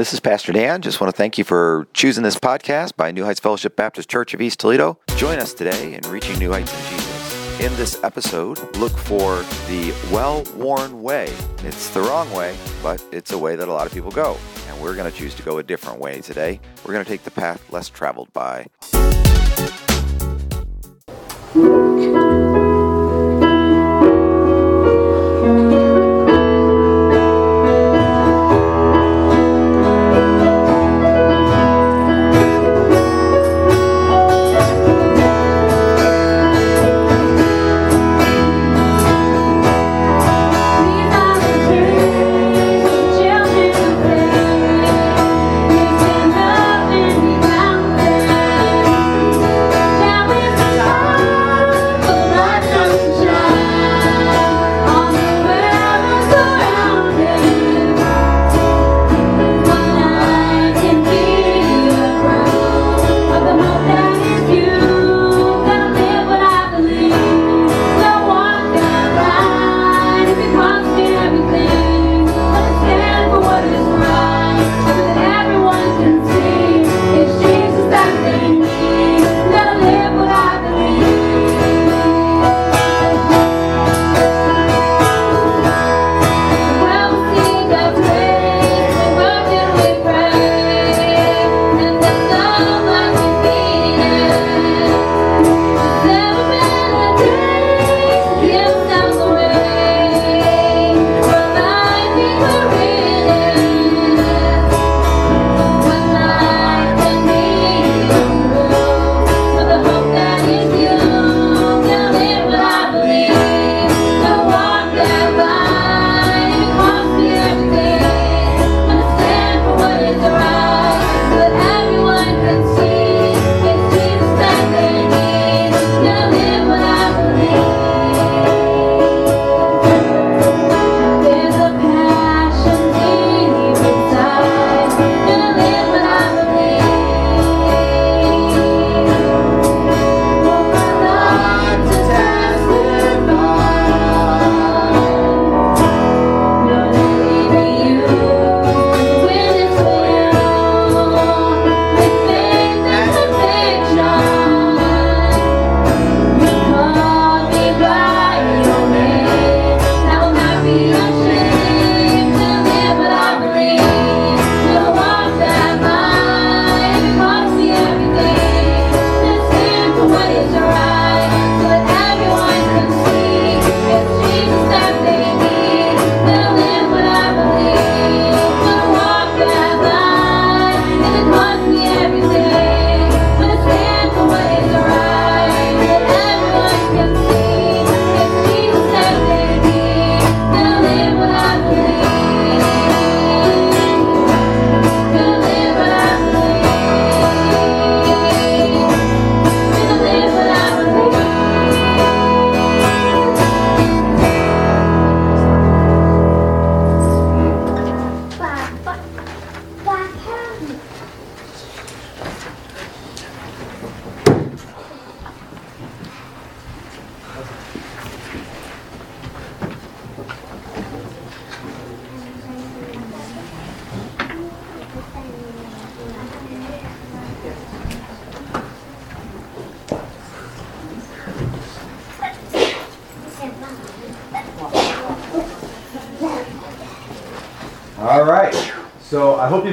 This is Pastor Dan. Just want to thank you for choosing this podcast by New Heights Fellowship Baptist Church of East Toledo. Join us today in reaching New Heights in Jesus. In this episode, look for the well worn way. It's the wrong way, but it's a way that a lot of people go. And we're going to choose to go a different way today. We're going to take the path less traveled by.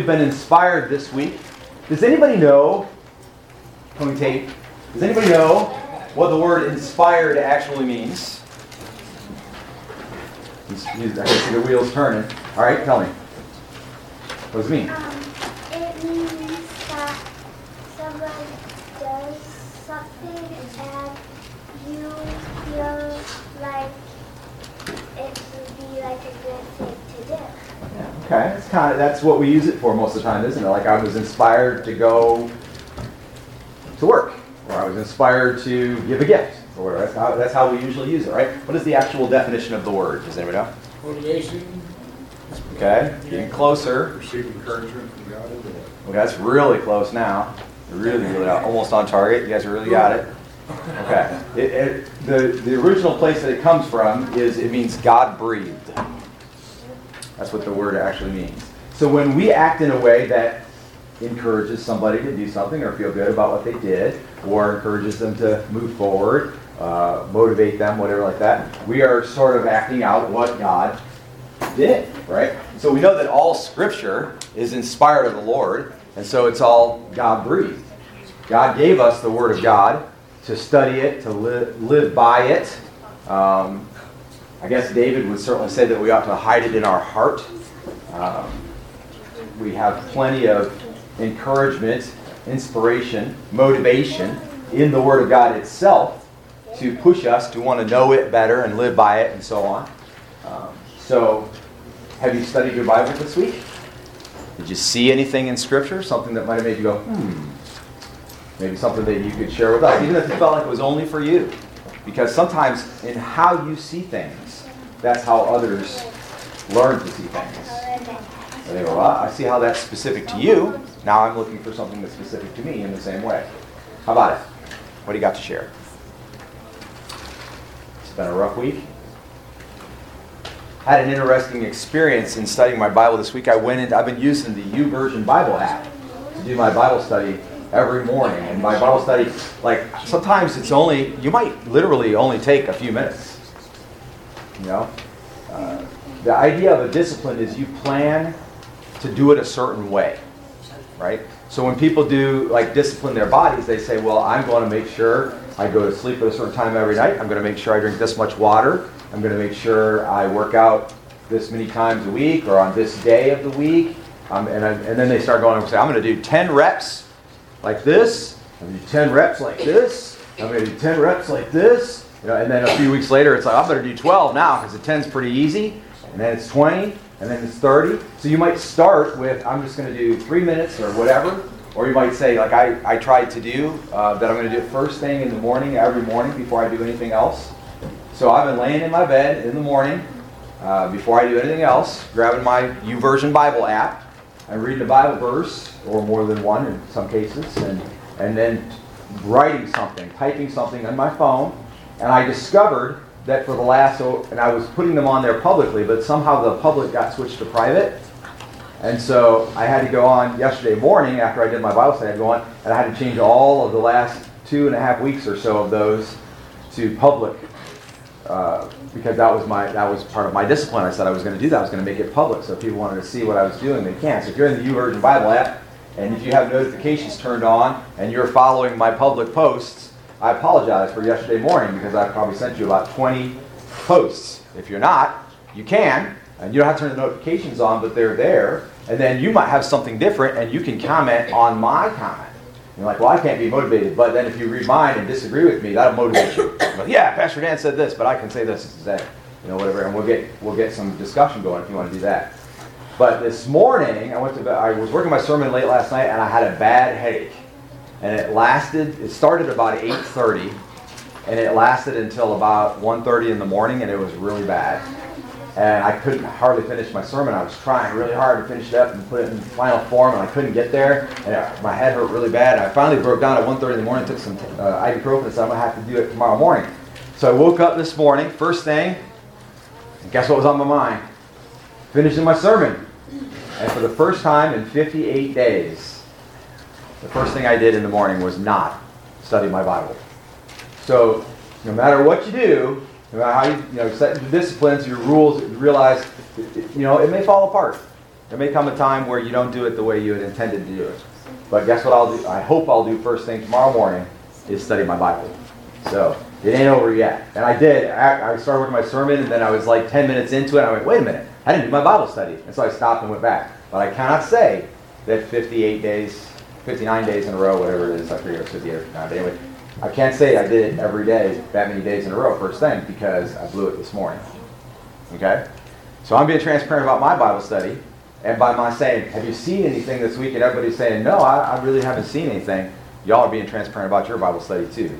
Been inspired this week. Does anybody know, Tony Tate, does anybody know what the word inspired actually means? I can see the wheels turning. All right, tell me. What does it mean? Um, it means that someone does something and you feel like it would be like a good thing to do. Okay, that's kind of that's what we use it for most of the time, isn't it? Like I was inspired to go to work, or I was inspired to give a gift, or whatever. That's how that's how we usually use it, right? What is the actual definition of the word? Does anybody know? Motivation. Okay, getting closer. Receive encouragement from God. or? Okay, that's really close now. Really, really uh, almost on target. You guys really got it. Okay. It, it, the the original place that it comes from is it means God breathed. That's what the word actually means. So when we act in a way that encourages somebody to do something or feel good about what they did, or encourages them to move forward, uh, motivate them, whatever like that, we are sort of acting out what God did, right? So we know that all Scripture is inspired of the Lord, and so it's all God breathed. God gave us the Word of God to study it, to li- live by it. Um, I guess David would certainly say that we ought to hide it in our heart. Um, we have plenty of encouragement, inspiration, motivation in the Word of God itself to push us to want to know it better and live by it and so on. Um, so, have you studied your Bible this week? Did you see anything in Scripture? Something that might have made you go, hmm. Maybe something that you could share with us, even if it felt like it was only for you. Because sometimes in how you see things, that's how others learn to see things. Well, I see how that's specific to you. Now I'm looking for something that's specific to me in the same way. How about it? What do you got to share? It's been a rough week. Had an interesting experience in studying my Bible this week. I went I've been using the YouVersion Bible app to do my Bible study every morning. And my Bible study, like sometimes it's only, you might literally only take a few minutes. You know? Uh, the idea of a discipline is you plan to do it a certain way, right? So when people do like discipline their bodies, they say, well, I'm going to make sure I go to sleep at a certain time every night. I'm going to make sure I drink this much water. I'm going to make sure I work out this many times a week or on this day of the week. Um, and, I, and then they start going and say, I'm going to do 10 reps like this. I'm going to do 10 reps like this. I'm going to do 10 reps like this. You know, and then a few weeks later, it's like, I better do 12 now because the 10's pretty easy. And then it's 20, and then it's 30. So you might start with, I'm just going to do three minutes or whatever. Or you might say, like I, I tried to do, uh, that I'm going to do it first thing in the morning, every morning, before I do anything else. So I've been laying in my bed in the morning, uh, before I do anything else, grabbing my YouVersion Bible app, and reading a Bible verse, or more than one in some cases, and, and then writing something, typing something on my phone. And I discovered that for the last, and I was putting them on there publicly, but somehow the public got switched to private. And so I had to go on yesterday morning after I did my Bible study, I had to go on and I had to change all of the last two and a half weeks or so of those to public uh, because that was my that was part of my discipline. I said I was going to do that. I was going to make it public, so if people wanted to see what I was doing, they can. So if you're in the YouVersion Bible app, and if you have notifications turned on, and you're following my public posts, I apologize for yesterday morning because I probably sent you about 20 posts. If you're not, you can, and you don't have to turn the notifications on, but they're there. And then you might have something different, and you can comment on my comment. You're like, well, I can't be motivated. But then if you read mine and disagree with me, that'll motivate you. Like, yeah, Pastor Dan said this, but I can say this instead. You know, whatever. And we'll get we'll get some discussion going if you want to do that. But this morning, I went to I was working my sermon late last night, and I had a bad headache. And it lasted. It started about 8:30, and it lasted until about 1:30 in the morning, and it was really bad and I couldn't hardly finish my sermon. I was trying really hard to finish it up and put it in final form, and I couldn't get there. And it, my head hurt really bad. I finally broke down at 1.30 in the morning, took some uh, ibuprofen, and said I'm to have to do it tomorrow morning. So I woke up this morning, first thing, and guess what was on my mind? Finishing my sermon. And for the first time in 58 days, the first thing I did in the morning was not study my Bible. So no matter what you do, no matter how you, you know, set your disciplines, your rules, you realize, you know, it may fall apart. There may come a time where you don't do it the way you had intended to do it. But guess what I'll do? I hope I'll do first thing tomorrow morning is study my Bible. So it ain't over yet. And I did. I started working my sermon, and then I was like 10 minutes into it. And I went, wait a minute, I didn't do my Bible study. And so I stopped and went back. But I cannot say that 58 days, 59 days in a row, whatever it is, I forget it's 58 or 59. But anyway, I can't say I did it every day, that many days in a row, first thing, because I blew it this morning. Okay? So I'm being transparent about my Bible study, and by my saying, Have you seen anything this week? And everybody's saying, No, I, I really haven't seen anything. Y'all are being transparent about your Bible study too.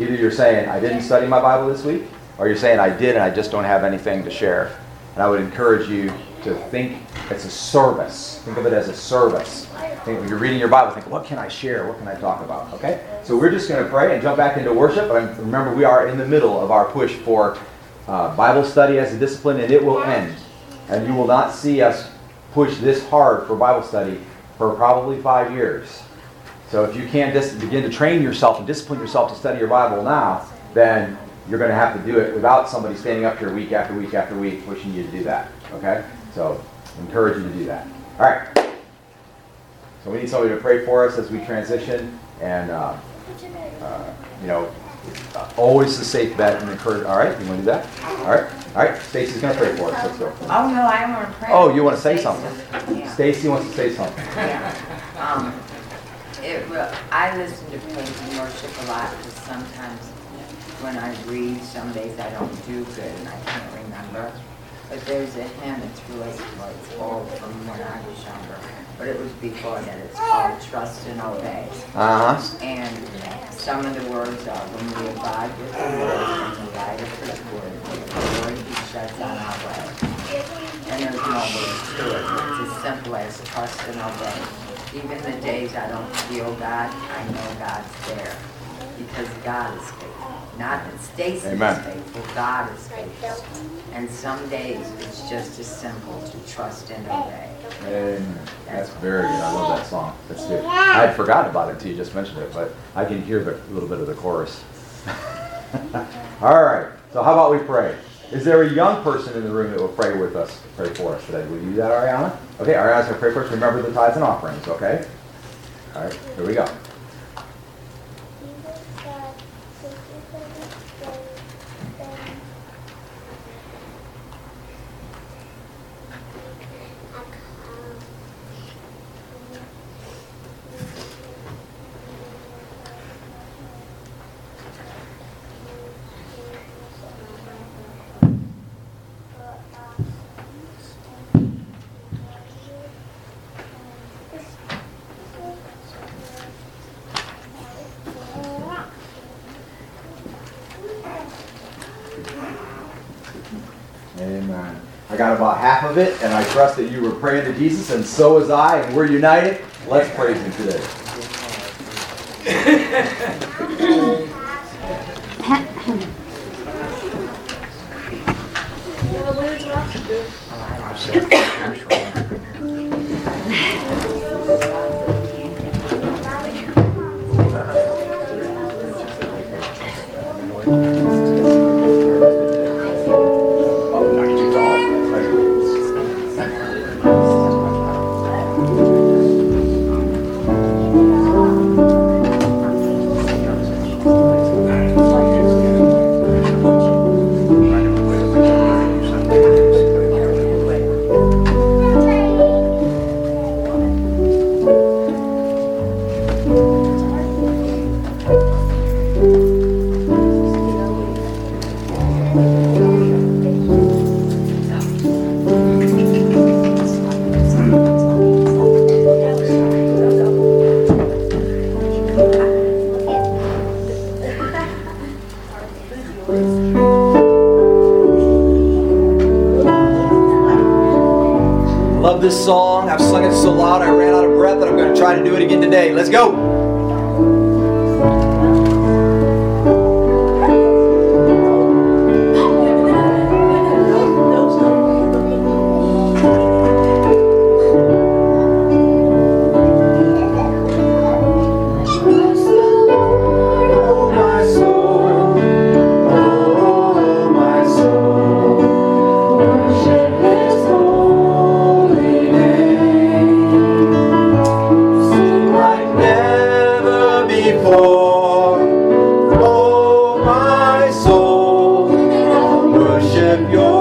Either you're saying, I didn't study my Bible this week, or you're saying, I did and I just don't have anything to share. And I would encourage you to think it's a service. Think of it as a service. Think, when you're reading your Bible, think, what can I share? What can I talk about? Okay? So we're just going to pray and jump back into worship. But remember, we are in the middle of our push for uh, Bible study as a discipline, and it will end. And you will not see us push this hard for Bible study for probably five years. So if you can't dis- begin to train yourself and discipline yourself to study your Bible now, then you're going to have to do it without somebody standing up here week after week after week pushing you to do that. Okay? So encourage you to do that. All right. So we need somebody to pray for us as we transition, and uh, uh, you know, uh, always the safe bet and encourage. All right, you want to do that? All right, all right. Stacy's going to pray for us. Let's go. Oh, no, I want to pray. Oh, you want to say Say something? Yeah. Stacy wants to say something. Yeah. Um, it, I listen to praise and worship a lot, because sometimes when I read, some days I don't do good and I can't remember. But there's a hymn, it's really, well, it's old from when I was younger, but it was before that, it's called Trust and Obey. Uh huh. And some of the words are, when we abide with the Lord and the light of his word, the word he sheds on our way. And there's no words to it. It's as simple as trust and obey. Even the days I don't feel God, I know God's there. Because God is faithful. Not that Stacy Amen. is faithful, God is faithful. And some days it's just as simple to trust and obey. Amen. That's very good. I love that song. That's good. I had forgotten about it until you just mentioned it, but I can hear the little bit of the chorus. All right. So how about we pray? Is there a young person in the room that will pray with us, pray for us today? Will you do that, Ariana? Okay, Ariana's going to pray for us. Remember the tithes and offerings, okay? All right, here we go. Amen. I got about half of that you were praying to Jesus, and so was I, and we're united. Let's praise Him today. This song. Worship Your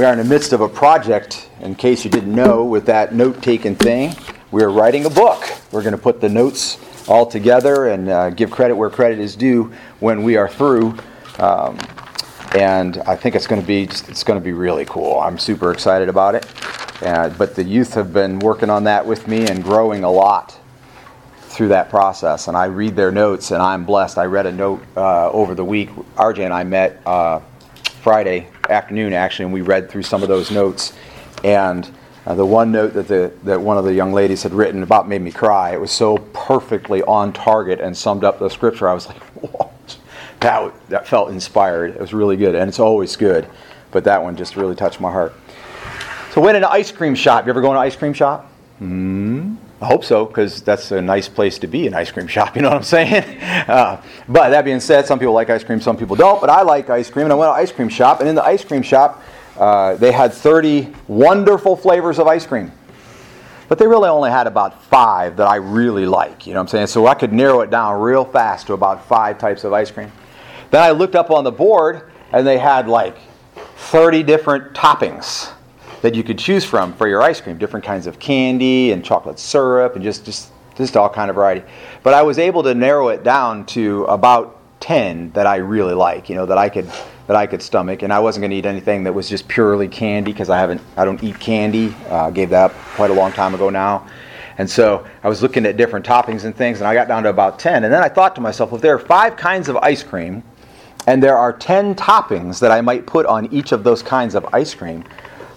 We are in the midst of a project, in case you didn't know, with that note taking thing. We are writing a book. We're going to put the notes all together and uh, give credit where credit is due when we are through. Um, and I think it's going to be it's going to be really cool. I'm super excited about it. Uh, but the youth have been working on that with me and growing a lot through that process. And I read their notes, and I'm blessed. I read a note uh, over the week. RJ and I met uh, Friday afternoon, actually, and we read through some of those notes. And uh, the one note that, the, that one of the young ladies had written about made me cry. It was so perfectly on target and summed up the scripture. I was like, Whoa, that, that felt inspired. It was really good, and it's always good. But that one just really touched my heart. So, went an ice cream shop. You ever go in an ice cream shop? Hmm. I hope so, because that's a nice place to be, an ice cream shop, you know what I'm saying? Uh, but that being said, some people like ice cream, some people don't, but I like ice cream, and I went to an ice cream shop, and in the ice cream shop, uh, they had 30 wonderful flavors of ice cream. But they really only had about five that I really like, you know what I'm saying? So I could narrow it down real fast to about five types of ice cream. Then I looked up on the board, and they had like 30 different toppings that you could choose from for your ice cream. Different kinds of candy and chocolate syrup and just just just all kind of variety. But i was able to narrow it down to about 10 that i really like you know that i could that i could stomach. And i wasn't going to eat anything that was just purely candy because i haven't i don't eat candy. Uh, gave that up quite a long time ago now. And so i was looking at different toppings and things and i got down to about 10 and then i thought to myself if there are five kinds of ice cream and there are 10 toppings that i might put on each of those kinds of ice cream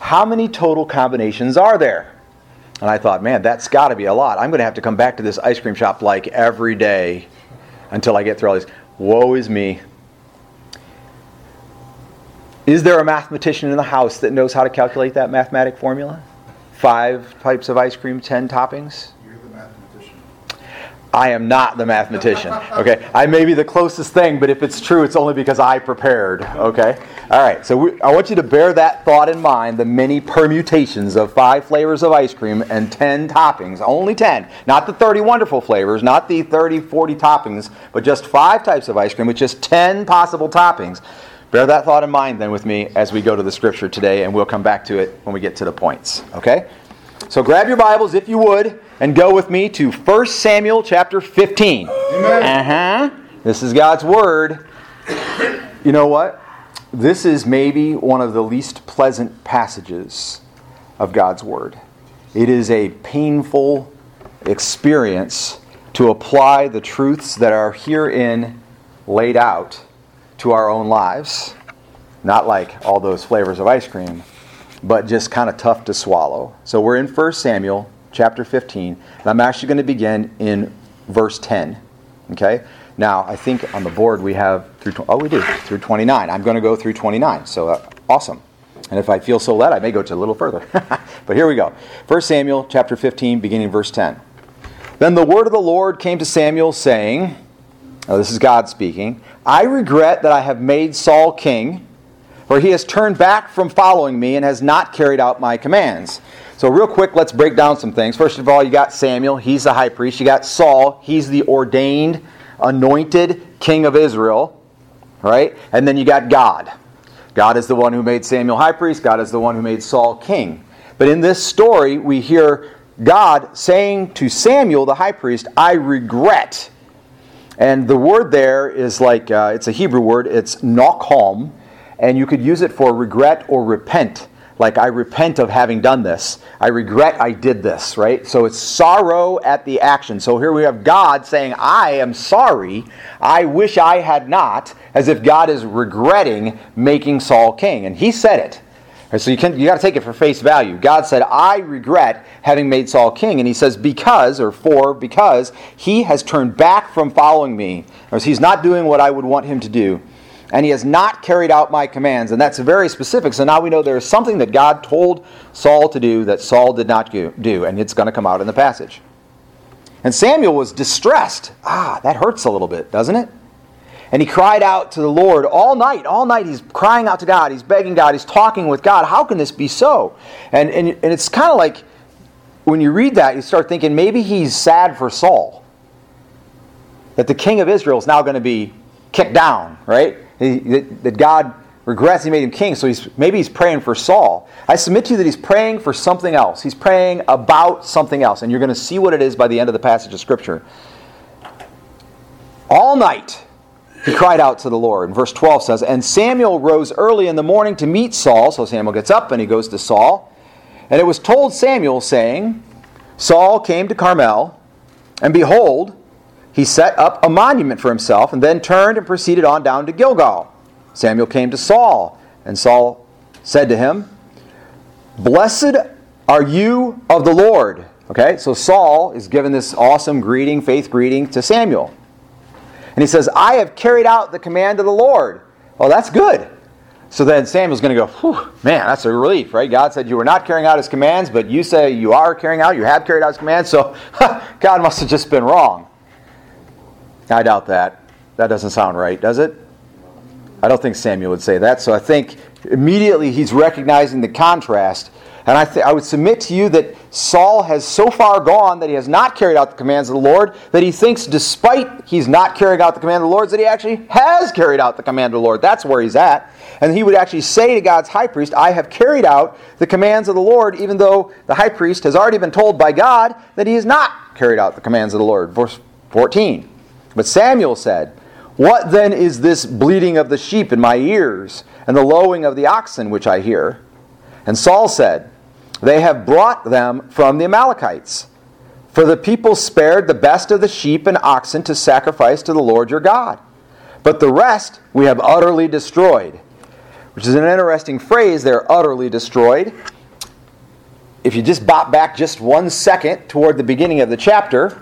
how many total combinations are there? And I thought, man, that's got to be a lot. I'm going to have to come back to this ice cream shop like every day until I get through all these. Woe is me. Is there a mathematician in the house that knows how to calculate that mathematic formula? Five types of ice cream, ten toppings? I am not the mathematician. Okay, I may be the closest thing, but if it's true, it's only because I prepared. Okay, all right. So we, I want you to bear that thought in mind: the many permutations of five flavors of ice cream and ten toppings. Only ten, not the thirty wonderful flavors, not the 30, 40 toppings, but just five types of ice cream with just ten possible toppings. Bear that thought in mind then with me as we go to the scripture today, and we'll come back to it when we get to the points. Okay? So grab your Bibles if you would and go with me to 1 Samuel chapter 15. Amen. Uh huh. This is God's Word. You know what? This is maybe one of the least pleasant passages of God's Word. It is a painful experience to apply the truths that are herein laid out to our own lives. Not like all those flavors of ice cream, but just kind of tough to swallow. So we're in 1 Samuel chapter 15, and I'm actually going to begin in verse 10. Okay? Now, I think on the board we have through, oh, we do, through 29. I'm going to go through 29, so uh, awesome. And if I feel so led, I may go to a little further. but here we go. 1 Samuel chapter 15, beginning verse 10. Then the word of the Lord came to Samuel, saying, now this is God speaking, I regret that I have made Saul king, for he has turned back from following me and has not carried out my commands. So, real quick, let's break down some things. First of all, you got Samuel, he's the high priest. You got Saul, he's the ordained, anointed king of Israel, right? And then you got God. God is the one who made Samuel high priest, God is the one who made Saul king. But in this story, we hear God saying to Samuel, the high priest, I regret. And the word there is like, uh, it's a Hebrew word, it's nokhom, and you could use it for regret or repent. Like, I repent of having done this. I regret I did this, right? So it's sorrow at the action. So here we have God saying, I am sorry. I wish I had not, as if God is regretting making Saul king. And he said it. So you, you got to take it for face value. God said, I regret having made Saul king. And he says, because, or for, because he has turned back from following me. Or he's not doing what I would want him to do and he has not carried out my commands. And that's very specific. So now we know there is something that God told Saul to do that Saul did not do, and it's going to come out in the passage. And Samuel was distressed. Ah, that hurts a little bit, doesn't it? And he cried out to the Lord all night. All night he's crying out to God. He's begging God. He's talking with God. How can this be so? And, and, and it's kind of like when you read that, you start thinking maybe he's sad for Saul. That the king of Israel is now going to be kicked down, right? That, that God regrets he made him king, so he's, maybe he's praying for Saul. I submit to you that he's praying for something else. He's praying about something else, and you're going to see what it is by the end of the passage of Scripture. All night he cried out to the Lord. Verse 12 says, And Samuel rose early in the morning to meet Saul. So Samuel gets up and he goes to Saul. And it was told Samuel, saying, Saul came to Carmel, and behold, he set up a monument for himself, and then turned and proceeded on down to Gilgal. Samuel came to Saul And Saul said to him, Blessed are you of the Lord. Okay, so Saul is given this awesome greeting, faith greeting to Samuel. And he says, I have carried out the command of the Lord. Oh, that's good. So then Samuel's going to go, man, that's a relief, right? God said you were not carrying out his commands, but you say you are carrying out, you have carried out his commands, so God must have just been wrong. I doubt that. That doesn't sound right, does it? I don't think Samuel would say that. So I think immediately he's recognizing the contrast. And I, th- I would submit to you that Saul has so far gone that he has not carried out the commands of the Lord that he thinks, despite he's not carrying out the command of the Lord, that he actually has carried out the command of the Lord. That's where he's at. And he would actually say to God's high priest, I have carried out the commands of the Lord, even though the high priest has already been told by God that he has not carried out the commands of the Lord. Verse 14. But Samuel said, What then is this bleating of the sheep in my ears, and the lowing of the oxen which I hear? And Saul said, They have brought them from the Amalekites. For the people spared the best of the sheep and oxen to sacrifice to the Lord your God. But the rest we have utterly destroyed. Which is an interesting phrase, they're utterly destroyed. If you just bop back just one second toward the beginning of the chapter,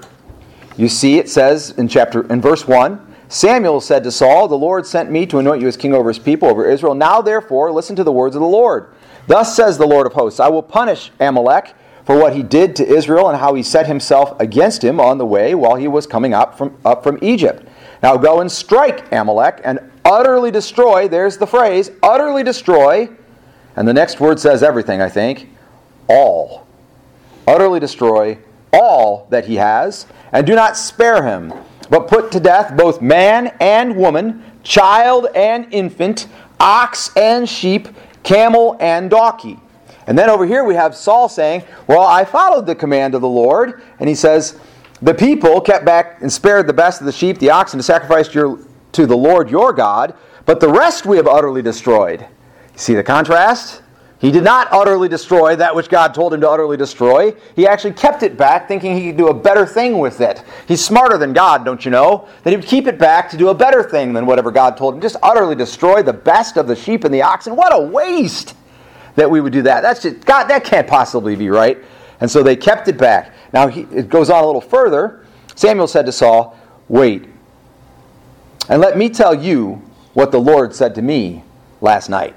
you see, it says in chapter in verse one, Samuel said to Saul, "The Lord sent me to anoint you as king over His people, over Israel. Now, therefore, listen to the words of the Lord. Thus says the Lord of hosts: I will punish Amalek for what he did to Israel and how he set himself against him on the way while he was coming up from up from Egypt. Now go and strike Amalek and utterly destroy. There's the phrase: utterly destroy. And the next word says everything. I think all, utterly destroy all that he has, and do not spare him, but put to death both man and woman, child and infant, ox and sheep, camel and donkey. And then over here we have Saul saying, Well, I followed the command of the Lord. And he says, The people kept back and spared the best of the sheep, the oxen, to sacrifice to, the Lord your God, but the rest we have utterly destroyed. See the contrast? He did not utterly destroy that which God told him to utterly destroy. He actually kept it back, thinking he could do a better thing with it. He's smarter than God, don't you know? That he would keep it back to do a better thing than whatever God told him. Just utterly destroy the best of the sheep and the oxen. What a waste that we would do that. That's just, God, that can't possibly be right. And so they kept it back. Now he, it goes on a little further. Samuel said to Saul, Wait, and let me tell you what the Lord said to me last night.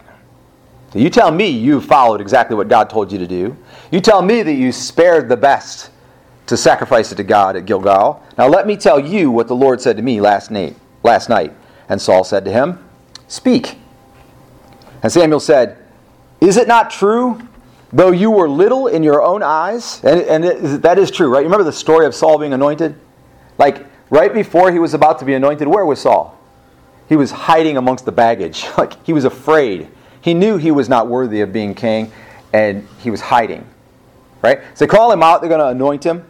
So you tell me you followed exactly what God told you to do. You tell me that you spared the best to sacrifice it to God at Gilgal. Now let me tell you what the Lord said to me last night. Last night. And Saul said to him, Speak. And Samuel said, Is it not true, though you were little in your own eyes? And, and it, that is true, right? You remember the story of Saul being anointed? Like, right before he was about to be anointed, where was Saul? He was hiding amongst the baggage. Like, he was afraid. He knew he was not worthy of being king, and he was hiding. Right? So they call him out, they're going to anoint him.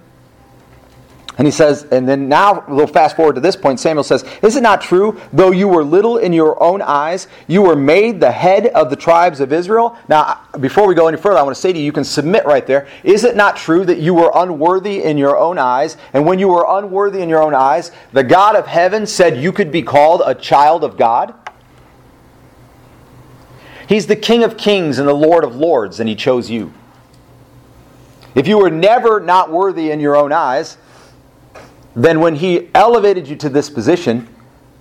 And he says, and then now we'll fast forward to this point. Samuel says, Is it not true, though you were little in your own eyes, you were made the head of the tribes of Israel? Now, before we go any further, I want to say to you, you can submit right there. Is it not true that you were unworthy in your own eyes? And when you were unworthy in your own eyes, the God of heaven said you could be called a child of God? He's the King of kings and the Lord of lords, and he chose you. If you were never not worthy in your own eyes, then when he elevated you to this position,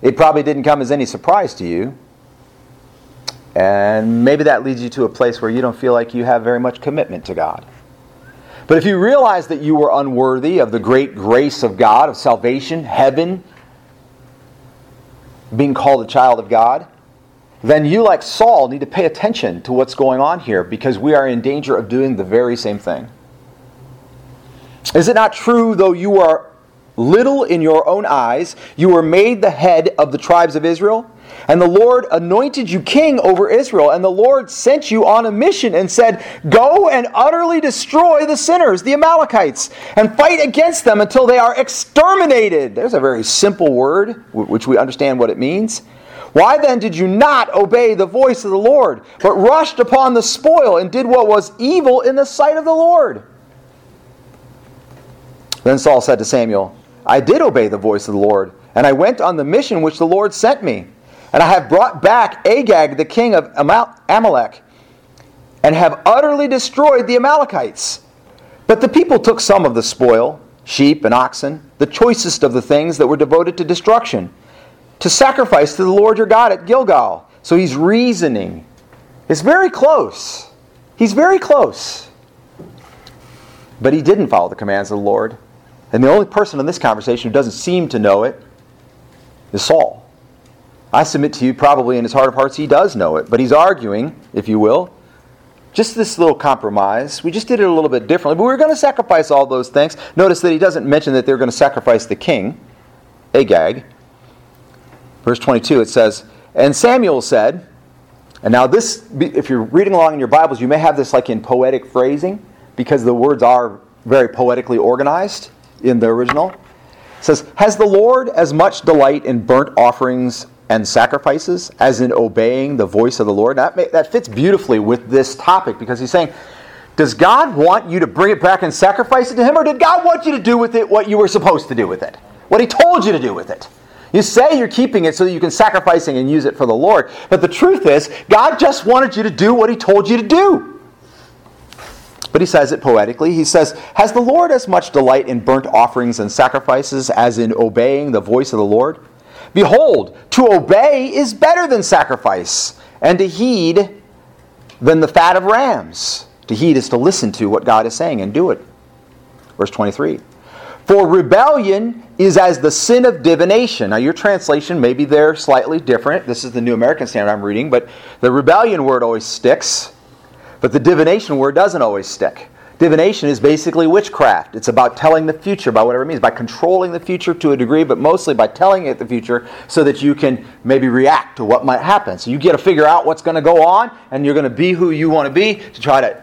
it probably didn't come as any surprise to you. And maybe that leads you to a place where you don't feel like you have very much commitment to God. But if you realize that you were unworthy of the great grace of God, of salvation, heaven, being called a child of God, then you, like Saul, need to pay attention to what's going on here because we are in danger of doing the very same thing. Is it not true, though you are little in your own eyes, you were made the head of the tribes of Israel? And the Lord anointed you king over Israel. And the Lord sent you on a mission and said, Go and utterly destroy the sinners, the Amalekites, and fight against them until they are exterminated. There's a very simple word, which we understand what it means. Why then did you not obey the voice of the Lord, but rushed upon the spoil and did what was evil in the sight of the Lord? Then Saul said to Samuel, I did obey the voice of the Lord, and I went on the mission which the Lord sent me. And I have brought back Agag, the king of Amalek, and have utterly destroyed the Amalekites. But the people took some of the spoil, sheep and oxen, the choicest of the things that were devoted to destruction, to sacrifice to the Lord your God at Gilgal. So he's reasoning. It's very close. He's very close. But he didn't follow the commands of the Lord. And the only person in this conversation who doesn't seem to know it is Saul. I submit to you, probably in his heart of hearts, he does know it, but he's arguing, if you will, just this little compromise. We just did it a little bit differently, but we were going to sacrifice all those things. Notice that he doesn't mention that they're going to sacrifice the king, Agag. Verse 22, it says, And Samuel said, and now this, if you're reading along in your Bibles, you may have this like in poetic phrasing, because the words are very poetically organized in the original. It says, Has the Lord as much delight in burnt offerings and sacrifices as in obeying the voice of the Lord? That, may, that fits beautifully with this topic because he's saying, Does God want you to bring it back and sacrifice it to Him, or did God want you to do with it what you were supposed to do with it? What He told you to do with it? You say you're keeping it so that you can sacrifice and use it for the Lord. But the truth is, God just wanted you to do what He told you to do. But he says it poetically. He says, Has the Lord as much delight in burnt offerings and sacrifices as in obeying the voice of the Lord? Behold, to obey is better than sacrifice, and to heed than the fat of rams. To heed is to listen to what God is saying and do it. Verse 23. For rebellion is as the sin of divination. Now, your translation may be there slightly different. This is the New American Standard I'm reading, but the rebellion word always sticks. But the divination word doesn't always stick. Divination is basically witchcraft. It's about telling the future by whatever it means, by controlling the future to a degree, but mostly by telling it the future so that you can maybe react to what might happen. So you get to figure out what's going to go on, and you're going to be who you want to be to try to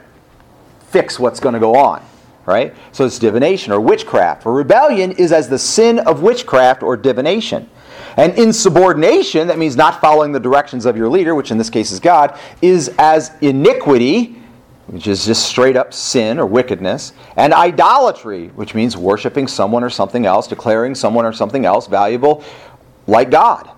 fix what's going to go on. Right? So it's divination or witchcraft. For rebellion is as the sin of witchcraft or divination. And insubordination, that means not following the directions of your leader, which in this case is God, is as iniquity, which is just straight up sin or wickedness, and idolatry, which means worshiping someone or something else, declaring someone or something else valuable like God.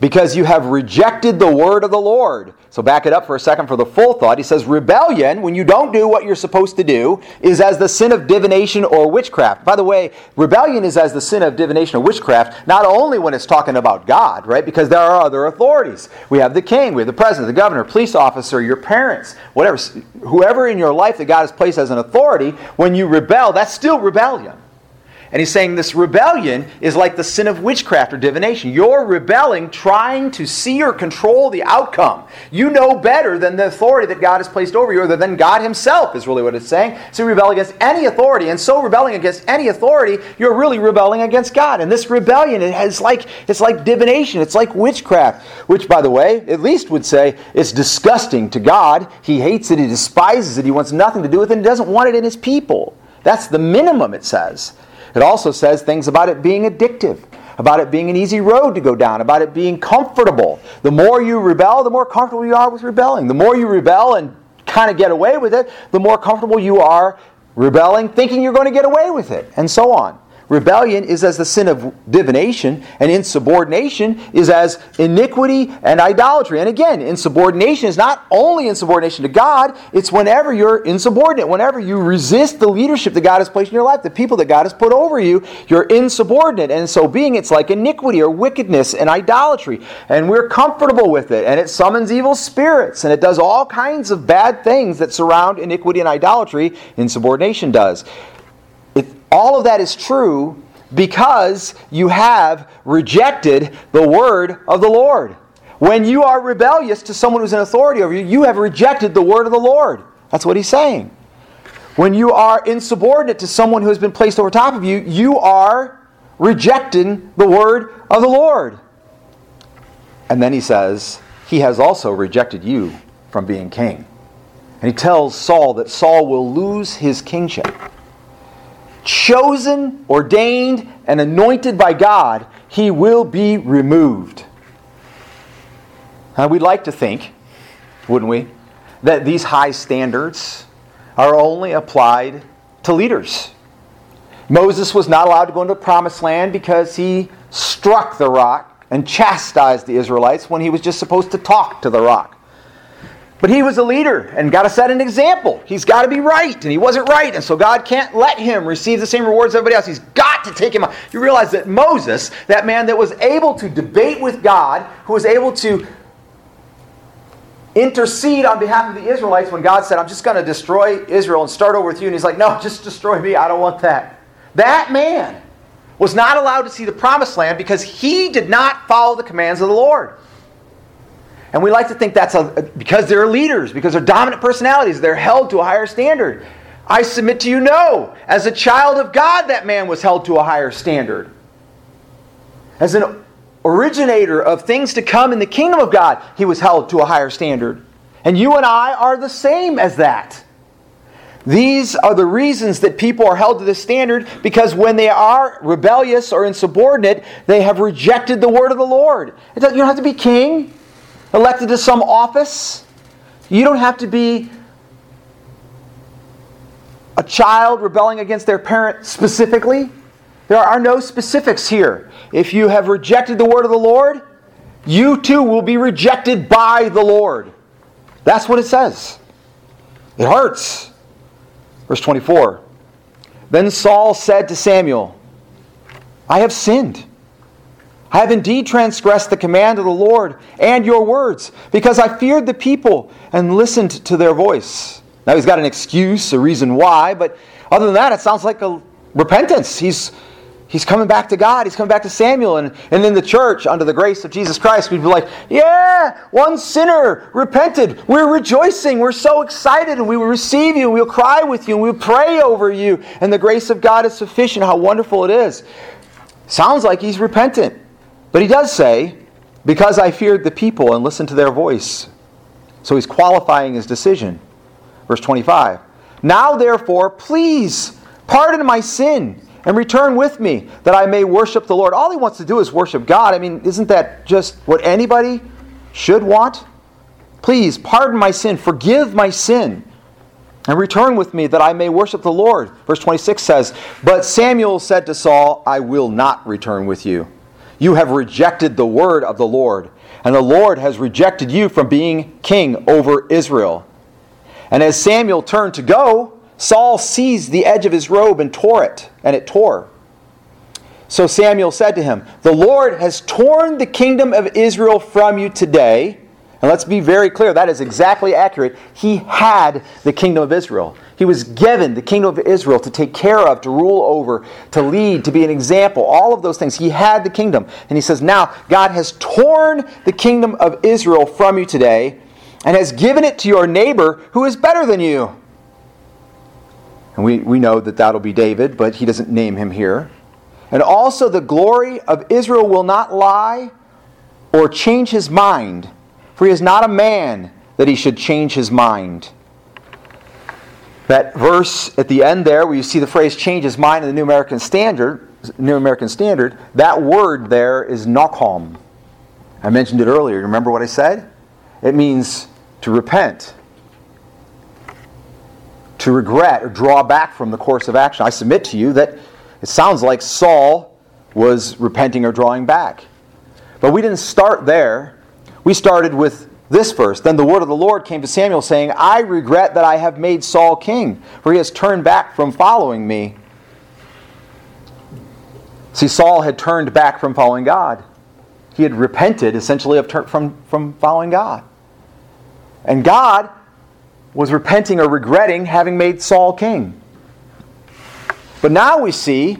Because you have rejected the word of the Lord. So back it up for a second for the full thought. He says, Rebellion, when you don't do what you're supposed to do, is as the sin of divination or witchcraft. By the way, rebellion is as the sin of divination or witchcraft, not only when it's talking about God, right? Because there are other authorities. We have the king, we have the president, the governor, police officer, your parents, whatever, whoever in your life that God has placed as an authority, when you rebel, that's still rebellion. And he's saying this rebellion is like the sin of witchcraft or divination. You're rebelling, trying to see or control the outcome. You know better than the authority that God has placed over you, or than God Himself, is really what it's saying. So you rebel against any authority, and so rebelling against any authority, you're really rebelling against God. And this rebellion is like it's like divination, it's like witchcraft, which, by the way, at least would say it's disgusting to God. He hates it, he despises it, he wants nothing to do with it, and he doesn't want it in his people. That's the minimum, it says. It also says things about it being addictive, about it being an easy road to go down, about it being comfortable. The more you rebel, the more comfortable you are with rebelling. The more you rebel and kind of get away with it, the more comfortable you are rebelling, thinking you're going to get away with it, and so on. Rebellion is as the sin of divination, and insubordination is as iniquity and idolatry. And again, insubordination is not only insubordination to God, it's whenever you're insubordinate, whenever you resist the leadership that God has placed in your life, the people that God has put over you, you're insubordinate. And so being, it's like iniquity or wickedness and idolatry. And we're comfortable with it, and it summons evil spirits, and it does all kinds of bad things that surround iniquity and idolatry, insubordination does. It, all of that is true because you have rejected the word of the Lord. When you are rebellious to someone who's in authority over you, you have rejected the word of the Lord. That's what he's saying. When you are insubordinate to someone who has been placed over top of you, you are rejecting the word of the Lord. And then he says, He has also rejected you from being king. And he tells Saul that Saul will lose his kingship chosen, ordained, and anointed by God, he will be removed. Now, we'd like to think, wouldn't we, that these high standards are only applied to leaders. Moses was not allowed to go into the promised land because he struck the rock and chastised the Israelites when he was just supposed to talk to the rock. But he was a leader and got to set an example. He's got to be right, and he wasn't right, and so God can't let him receive the same rewards as everybody else. He's got to take him out. You realize that Moses, that man that was able to debate with God, who was able to intercede on behalf of the Israelites when God said, I'm just going to destroy Israel and start over with you. And he's like, No, just destroy me. I don't want that. That man was not allowed to see the promised land because he did not follow the commands of the Lord. And we like to think that's a, because they're leaders, because they're dominant personalities, they're held to a higher standard. I submit to you, no. As a child of God, that man was held to a higher standard. As an originator of things to come in the kingdom of God, he was held to a higher standard. And you and I are the same as that. These are the reasons that people are held to this standard because when they are rebellious or insubordinate, they have rejected the word of the Lord. You don't have to be king, elected to some office. You don't have to be a child rebelling against their parent specifically. There are no specifics here. If you have rejected the word of the Lord, you too will be rejected by the Lord. That's what it says. It hurts. Verse 24. Then Saul said to Samuel, I have sinned. I have indeed transgressed the command of the Lord and your words, because I feared the people and listened to their voice. Now he's got an excuse, a reason why, but other than that, it sounds like a repentance. He's He's coming back to God. He's coming back to Samuel. And, and in the church, under the grace of Jesus Christ, we'd be like, yeah, one sinner repented. We're rejoicing. We're so excited. And we will receive you. We'll cry with you. And we'll pray over you. And the grace of God is sufficient. How wonderful it is. Sounds like he's repentant. But he does say, because I feared the people and listened to their voice. So he's qualifying his decision. Verse 25. Now, therefore, please pardon my sin and return with me that I may worship the Lord. All he wants to do is worship God. I mean, isn't that just what anybody should want? Please pardon my sin, forgive my sin, and return with me that I may worship the Lord. Verse 26 says, But Samuel said to Saul, I will not return with you. You have rejected the word of the Lord, and the Lord has rejected you from being king over Israel. And as Samuel turned to go, Saul seized the edge of his robe and tore it, and it tore. So Samuel said to him, The Lord has torn the kingdom of Israel from you today. And let's be very clear, that is exactly accurate. He had the kingdom of Israel. He was given the kingdom of Israel to take care of, to rule over, to lead, to be an example, all of those things. He had the kingdom. And he says, Now God has torn the kingdom of Israel from you today and has given it to your neighbor who is better than you. And we, we know that that'll be David, but he doesn't name him here. And also, the glory of Israel will not lie or change his mind, for he is not a man that he should change his mind. That verse at the end there, where you see the phrase change his mind in the New American Standard, New American Standard, that word there is nokom. I mentioned it earlier. Remember what I said? It means to repent to regret or draw back from the course of action. I submit to you that it sounds like Saul was repenting or drawing back. But we didn't start there. We started with this verse. Then the word of the Lord came to Samuel, saying, I regret that I have made Saul king, for he has turned back from following me. See, Saul had turned back from following God. He had repented, essentially, of from, from following God. And God was repenting or regretting having made Saul king. But now we see,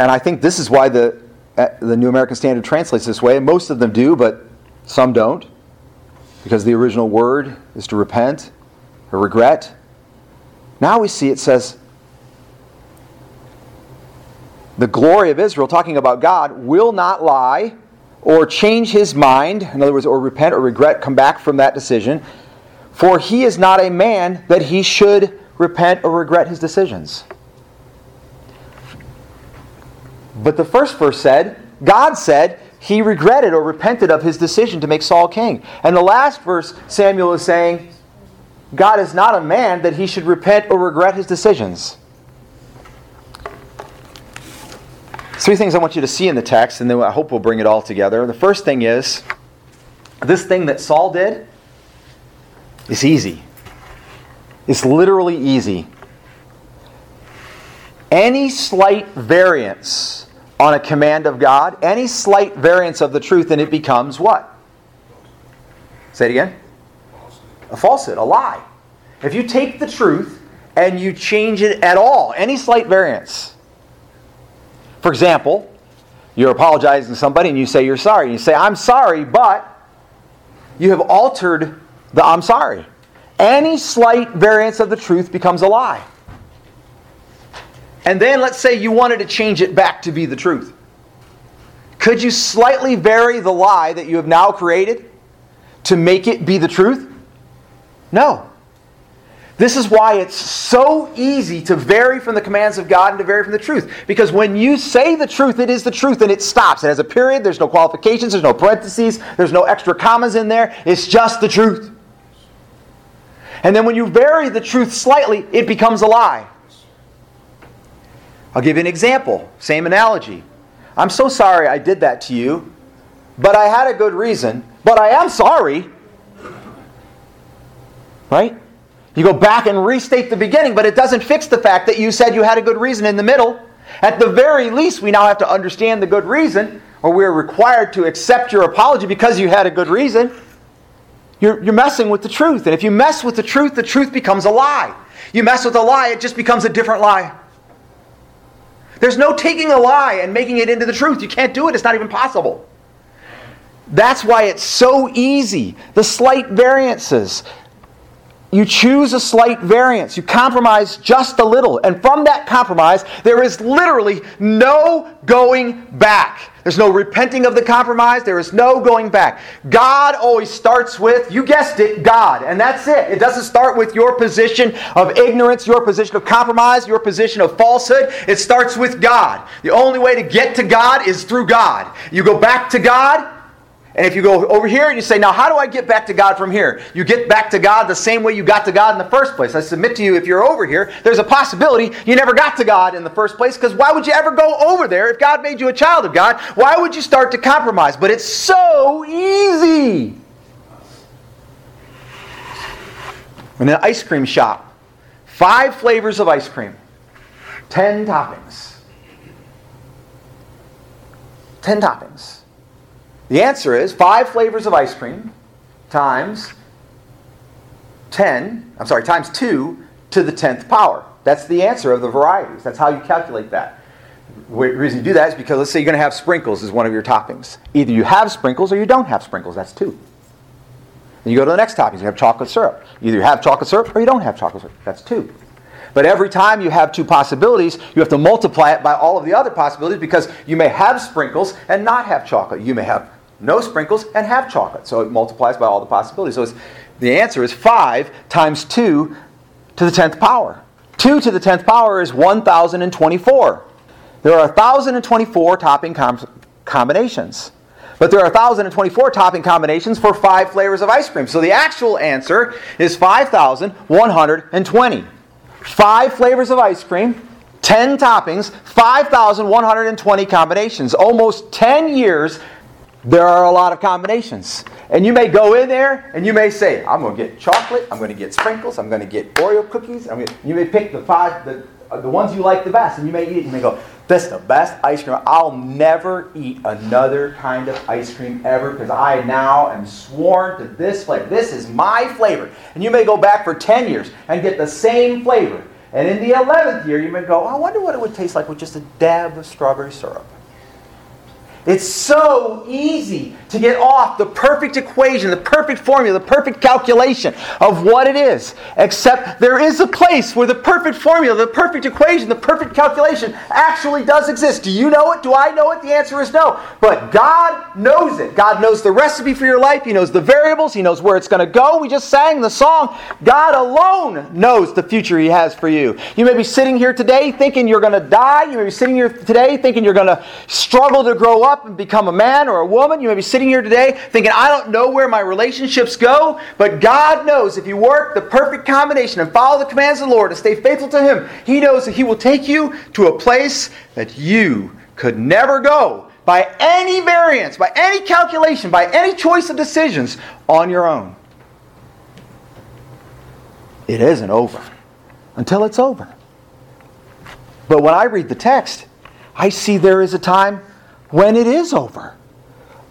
and I think this is why the, uh, the New American Standard translates this way, and most of them do, but some don't, because the original word is to repent or regret. Now we see it says, the glory of Israel, talking about God, will not lie or change his mind, in other words, or repent or regret, come back from that decision. For he is not a man that he should repent or regret his decisions. But the first verse said, God said he regretted or repented of his decision to make Saul king. And the last verse, Samuel is saying, God is not a man that he should repent or regret his decisions. Three things I want you to see in the text, and then I hope we'll bring it all together. The first thing is this thing that Saul did is easy. It's literally easy. Any slight variance on a command of God, any slight variance of the truth, and it becomes what? Say it again. A falsehood, a lie. If you take the truth and you change it at all, any slight variance. For example, you're apologizing to somebody and you say you're sorry. And you say, I'm sorry, but you have altered the I'm sorry. Any slight variance of the truth becomes a lie. And then let's say you wanted to change it back to be the truth. Could you slightly vary the lie that you have now created to make it be the truth? No. This is why it's so easy to vary from the commands of God and to vary from the truth. Because when you say the truth, it is the truth and it stops. It has a period, there's no qualifications, there's no parentheses, there's no extra commas in there. It's just the truth. And then when you vary the truth slightly, it becomes a lie. I'll give you an example. Same analogy. I'm so sorry I did that to you, but I had a good reason, but I am sorry. Right? You go back and restate the beginning, but it doesn't fix the fact that you said you had a good reason in the middle. At the very least, we now have to understand the good reason, or we're required to accept your apology because you had a good reason. You're, you're messing with the truth. And if you mess with the truth, the truth becomes a lie. You mess with a lie, it just becomes a different lie. There's no taking a lie and making it into the truth. You can't do it, it's not even possible. That's why it's so easy. The slight variances. You choose a slight variance. You compromise just a little. And from that compromise, there is literally no going back. There's no repenting of the compromise. There is no going back. God always starts with, you guessed it, God. And that's it. It doesn't start with your position of ignorance, your position of compromise, your position of falsehood. It starts with God. The only way to get to God is through God. You go back to God, and if you go over here and you say, now how do I get back to God from here? You get back to God the same way you got to God in the first place. I submit to you, if you're over here, there's a possibility you never got to God in the first place because why would you ever go over there if God made you a child of God? Why would you start to compromise? But it's so easy. In an ice cream shop, five flavors of ice cream, ten toppings. Ten toppings. The answer is five flavors of ice cream times 10, I'm sorry, times 2 to the 10th power. That's the answer of the varieties. That's how you calculate that. The reason you do that is because let's say you're going to have sprinkles as one of your toppings. Either you have sprinkles or you don't have sprinkles. That's 2. Then you go to the next toppings. You have chocolate syrup. Either you have chocolate syrup or you don't have chocolate syrup. That's 2. But every time you have two possibilities, you have to multiply it by all of the other possibilities because you may have sprinkles and not have chocolate. You may have no sprinkles, and have chocolate. So it multiplies by all the possibilities. So the answer is 5 times 2 to the 10th power. 2 to the 10th power is 1,024. There are 1,024 topping com- combinations. But there are 1,024 topping combinations for five flavors of ice cream. So the actual answer is 5,120. Five flavors of ice cream, 10 toppings, 5,120 combinations. Almost 10 years there are a lot of combinations. And you may go in there and you may say, I'm going to get chocolate, I'm going to get sprinkles, I'm going to get Oreo cookies. I you may pick the five, the, the ones you like the best, and you may eat it. You may go, that's the best ice cream. I'll never eat another kind of ice cream ever because I now am sworn to this flavor. This is my flavor. And you may go back for 10 years and get the same flavor. And in the 11th year, you may go, I wonder what it would taste like with just a dab of strawberry syrup. It's so easy to get off the perfect equation, the perfect formula, the perfect calculation of what it is. Except there is a place where the perfect formula, the perfect equation, the perfect calculation actually does exist. Do you know it? Do I know it? The answer is no. But God knows it. God knows the recipe for your life. He knows the variables. He knows where it's going to go. We just sang the song. God alone knows the future He has for you. You may be sitting here today thinking you're going to die. You may be sitting here today thinking you're going to struggle to grow up and become a man or a woman. You may be sitting here today thinking, I don't know where my relationships go, but God knows if you work the perfect combination and follow the commands of the Lord and stay faithful to Him, He knows that He will take you to a place that you could never go by any variance, by any calculation, by any choice of decisions on your own. It isn't over until it's over. But when I read the text, I see there is a time when it is over.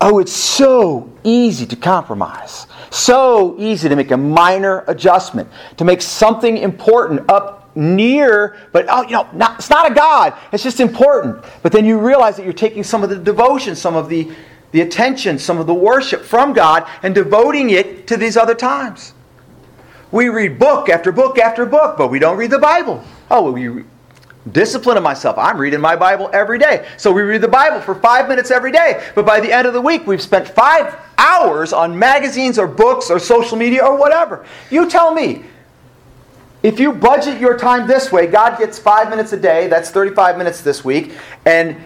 Oh, it's so easy to compromise. So easy to make a minor adjustment, to make something important up near, but oh, you know, not, it's not a God. It's just important. But then you realize that you're taking some of the devotion, some of the, the attention, some of the worship from God and devoting it to these other times. We read book after book after book, but we don't read the Bible. Oh, well, we discipline of myself. I'm reading my Bible every day. So we read the Bible for five minutes every day. But by the end of the week, we've spent five hours on magazines or books or social media or whatever. You tell me. If you budget your time this way, God gets five minutes a day, that's 35 minutes this week, and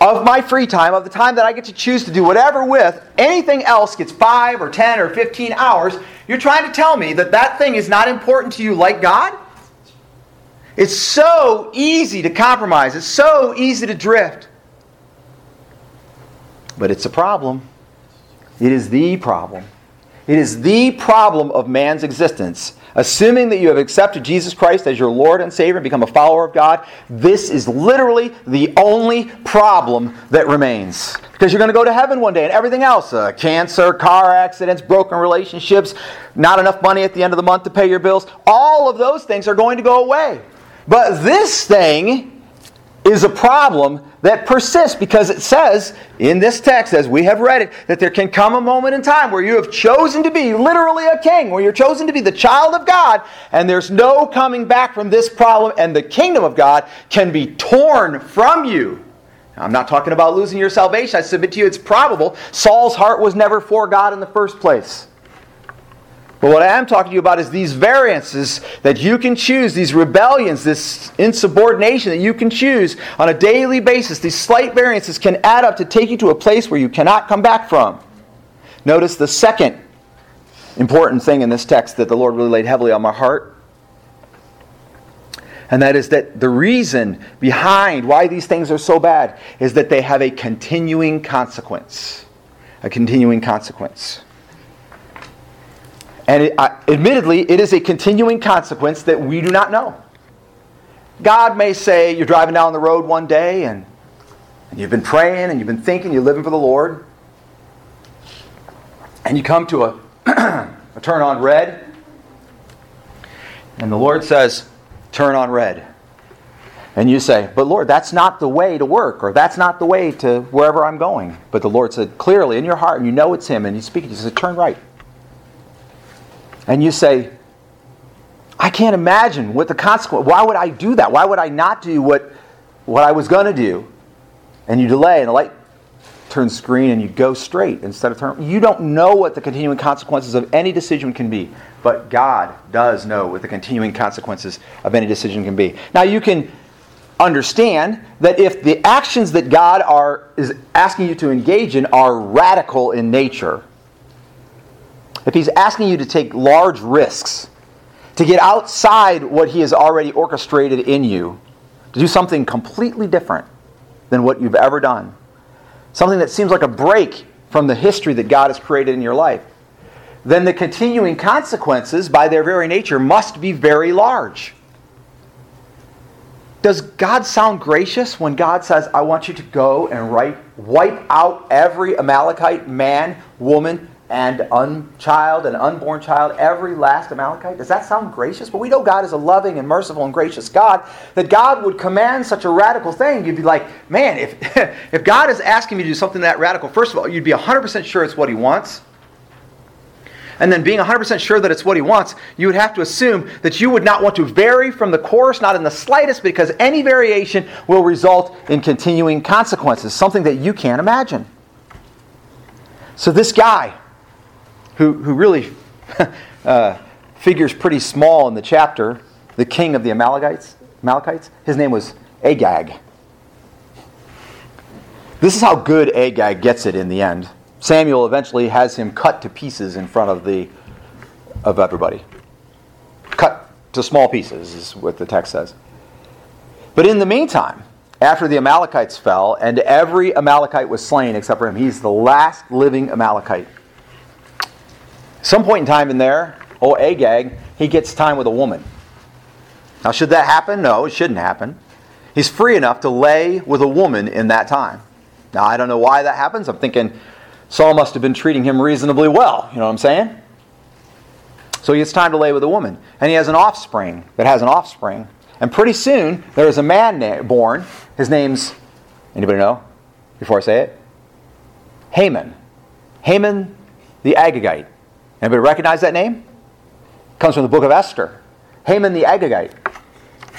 of my free time, of the time that I get to choose to do whatever with, anything else gets 5 or 10 or 15 hours, you're trying to tell me that that thing is not important to you like God? It's so easy to compromise. It's so easy to drift. But it's a problem. It is the problem. It is the problem of man's existence. Assuming that you have accepted Jesus Christ as your Lord and Savior and become a follower of God, this is literally the only problem that remains. Because you're going to go to heaven one day and everything else uh, cancer, car accidents, broken relationships, not enough money at the end of the month to pay your bills all of those things are going to go away. But this thing is a problem that persists because it says in this text, as we have read it, that there can come a moment in time where you have chosen to be literally a king, where you're chosen to be the child of God, and there's no coming back from this problem, and the kingdom of God can be torn from you. I'm not talking about losing your salvation. I submit to you it's probable. Saul's heart was never for God in the first place. But what I am talking to you about is these variances that you can choose, these rebellions, this insubordination that you can choose on a daily basis. These slight variances can add up to take you to a place where you cannot come back from. Notice the second important thing in this text that the Lord really laid heavily on my heart. And that is that the reason behind why these things are so bad is that they have a continuing consequence. A continuing consequence. And it, uh, admittedly, it is a continuing consequence that we do not know. God may say you're driving down the road one day and, and you've been praying and you've been thinking, you're living for the Lord, and you come to a, a turn on red, and the Lord says, Turn on red. And you say, But Lord, that's not the way to work, or that's not the way to wherever I'm going. But the Lord said clearly in your heart, and you know it's Him, and you speak, He says, Turn right and you say, I can't imagine what the consequence. Why would I do that? Why would I not do what, what I was going to do? And you delay, and the light turns green, and you go straight instead of turn. You don't know what the continuing consequences of any decision can be, but God does know what the continuing consequences of any decision can be. Now you can understand that if the actions that God are is asking you to engage in are radical in nature, if he's asking you to take large risks, to get outside what he has already orchestrated in you, to do something completely different than what you've ever done, something that seems like a break from the history that God has created in your life, then the continuing consequences, by their very nature, must be very large. Does God sound gracious when God says, I want you to go and write, wipe out every Amalekite man, woman, and unchild and unborn child, every last Amalekite. Does that sound gracious? But we know God is a loving and merciful and gracious God. That God would command such a radical thing, you'd be like, man, if, if God is asking me to do something that radical, first of all, you'd be 100% sure it's what He wants. And then being 100% sure that it's what He wants, you would have to assume that you would not want to vary from the course, not in the slightest, because any variation will result in continuing consequences, something that you can't imagine. So this guy, who, who really uh, figures pretty small in the chapter, the king of the Amalekites, Amalekites. His name was Agag. This is how good Agag gets it in the end. Samuel eventually has him cut to pieces in front of the of everybody. Cut to small pieces is what the text says. But in the meantime, after the Amalekites fell, and every Amalekite was slain except for him. He's the last living Amalekite. Some point in time in there, oh Agag, he gets time with a woman. Now, should that happen? No, it shouldn't happen. He's free enough to lay with a woman in that time. Now, I don't know why that happens. I'm thinking Saul must have been treating him reasonably well. You know what I'm saying? So he gets time to lay with a woman. And he has an offspring that has an offspring. And pretty soon, there is a man na- born. His name's, anybody know before I say it? Haman. Haman the Agagite. Anybody recognize that name? It Comes from the book of Esther. Haman the Agagite,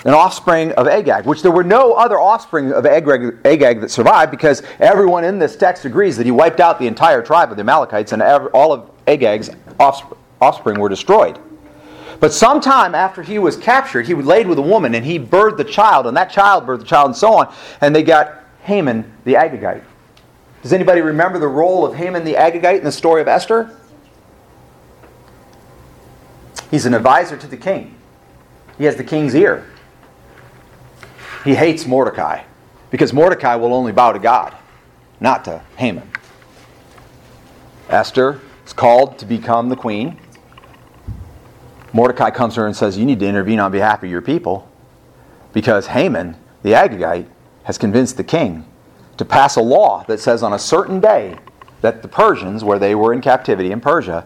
an offspring of Agag, which there were no other offspring of Agag, Agag that survived because everyone in this text agrees that he wiped out the entire tribe of the Amalekites and all of Agag's offspring offspring were destroyed. But sometime after he was captured, he laid with a woman and he birthed the child, and that child birthed the child, and so on. And they got Haman the Agagite. Does anybody remember the role of Haman the Agagite in the story of Esther? He's an advisor to the king. He has the king's ear. He hates Mordecai because Mordecai will only bow to God, not to Haman. Esther is called to become the queen. Mordecai comes to her and says, You need to intervene on behalf of your people because Haman, the Agagite, has convinced the king to pass a law that says on a certain day that the Persians, where they were in captivity in Persia,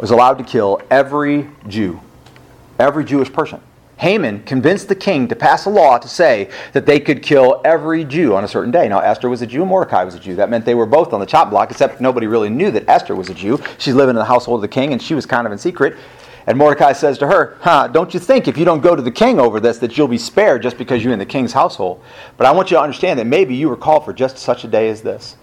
was allowed to kill every Jew, every Jewish person. Haman convinced the king to pass a law to say that they could kill every Jew on a certain day. Now, Esther was a Jew, Mordecai was a Jew. That meant they were both on the chop block, except nobody really knew that Esther was a Jew. She's living in the household of the king, and she was kind of in secret. And Mordecai says to her, Huh, don't you think if you don't go to the king over this that you'll be spared just because you're in the king's household? But I want you to understand that maybe you were called for just such a day as this.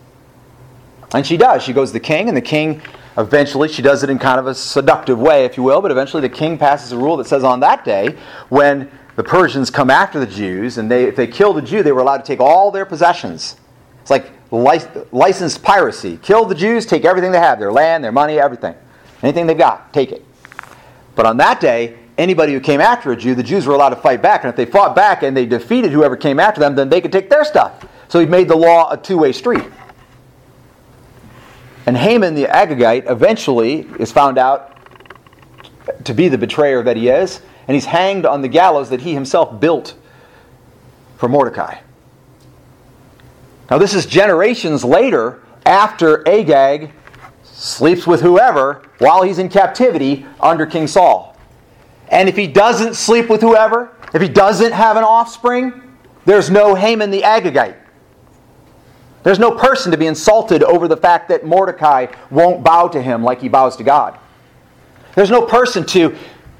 And she does. She goes to the king, and the king eventually, she does it in kind of a seductive way, if you will, but eventually the king passes a rule that says on that day, when the Persians come after the Jews, and they, if they killed a Jew, they were allowed to take all their possessions. It's like lic- licensed piracy. Kill the Jews, take everything they have their land, their money, everything. Anything they've got, take it. But on that day, anybody who came after a Jew, the Jews were allowed to fight back. And if they fought back and they defeated whoever came after them, then they could take their stuff. So he made the law a two way street. And Haman the Agagite eventually is found out to be the betrayer that he is, and he's hanged on the gallows that he himself built for Mordecai. Now, this is generations later after Agag sleeps with whoever while he's in captivity under King Saul. And if he doesn't sleep with whoever, if he doesn't have an offspring, there's no Haman the Agagite. There's no person to be insulted over the fact that Mordecai won't bow to him like he bows to God. There's no person to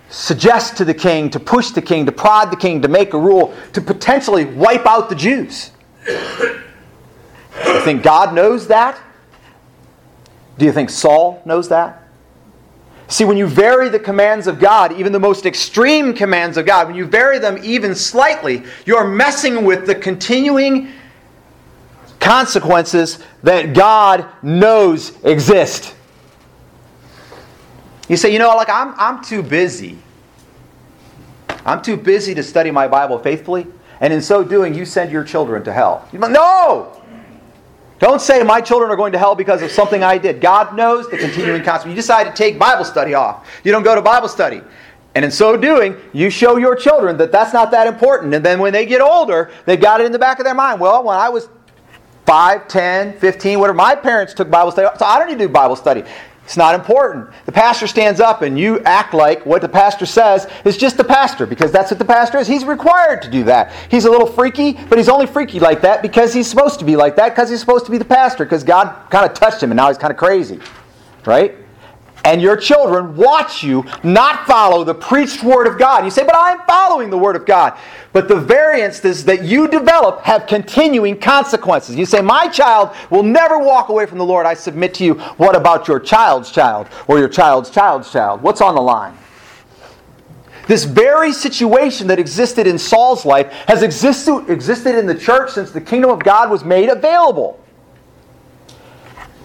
suggest to the king, to push the king, to prod the king, to make a rule, to potentially wipe out the Jews. Do you think God knows that? Do you think Saul knows that? See, when you vary the commands of God, even the most extreme commands of God, when you vary them even slightly, you're messing with the continuing consequences that God knows exist. You say, you know, like I'm, I'm too busy. I'm too busy to study my Bible faithfully, and in so doing, you send your children to hell. No! Don't say my children are going to hell because of something I did. God knows the continuing consequence. You decide to take Bible study off. You don't go to Bible study. And in so doing, you show your children that that's not that important. And then when they get older, they've got it in the back of their mind. Well, when I was 5, 10, 15, whatever, my parents took Bible study, so I don't need to do Bible study. It's not important. The pastor stands up and you act like what the pastor says is just the pastor because that's what the pastor is. He's required to do that. He's a little freaky, but he's only freaky like that because he's supposed to be like that because he's supposed to be the pastor because God kind of touched him and now he's kind of crazy. Right? And your children watch you not follow the preached word of God. You say, but I'm following the word of God. But the variances that you develop have continuing consequences. You say, my child will never walk away from the Lord. I submit to you, what about your child's child or your child's child's child? What's on the line? This very situation that existed in Saul's life has existed, existed in the church since the kingdom of God was made available.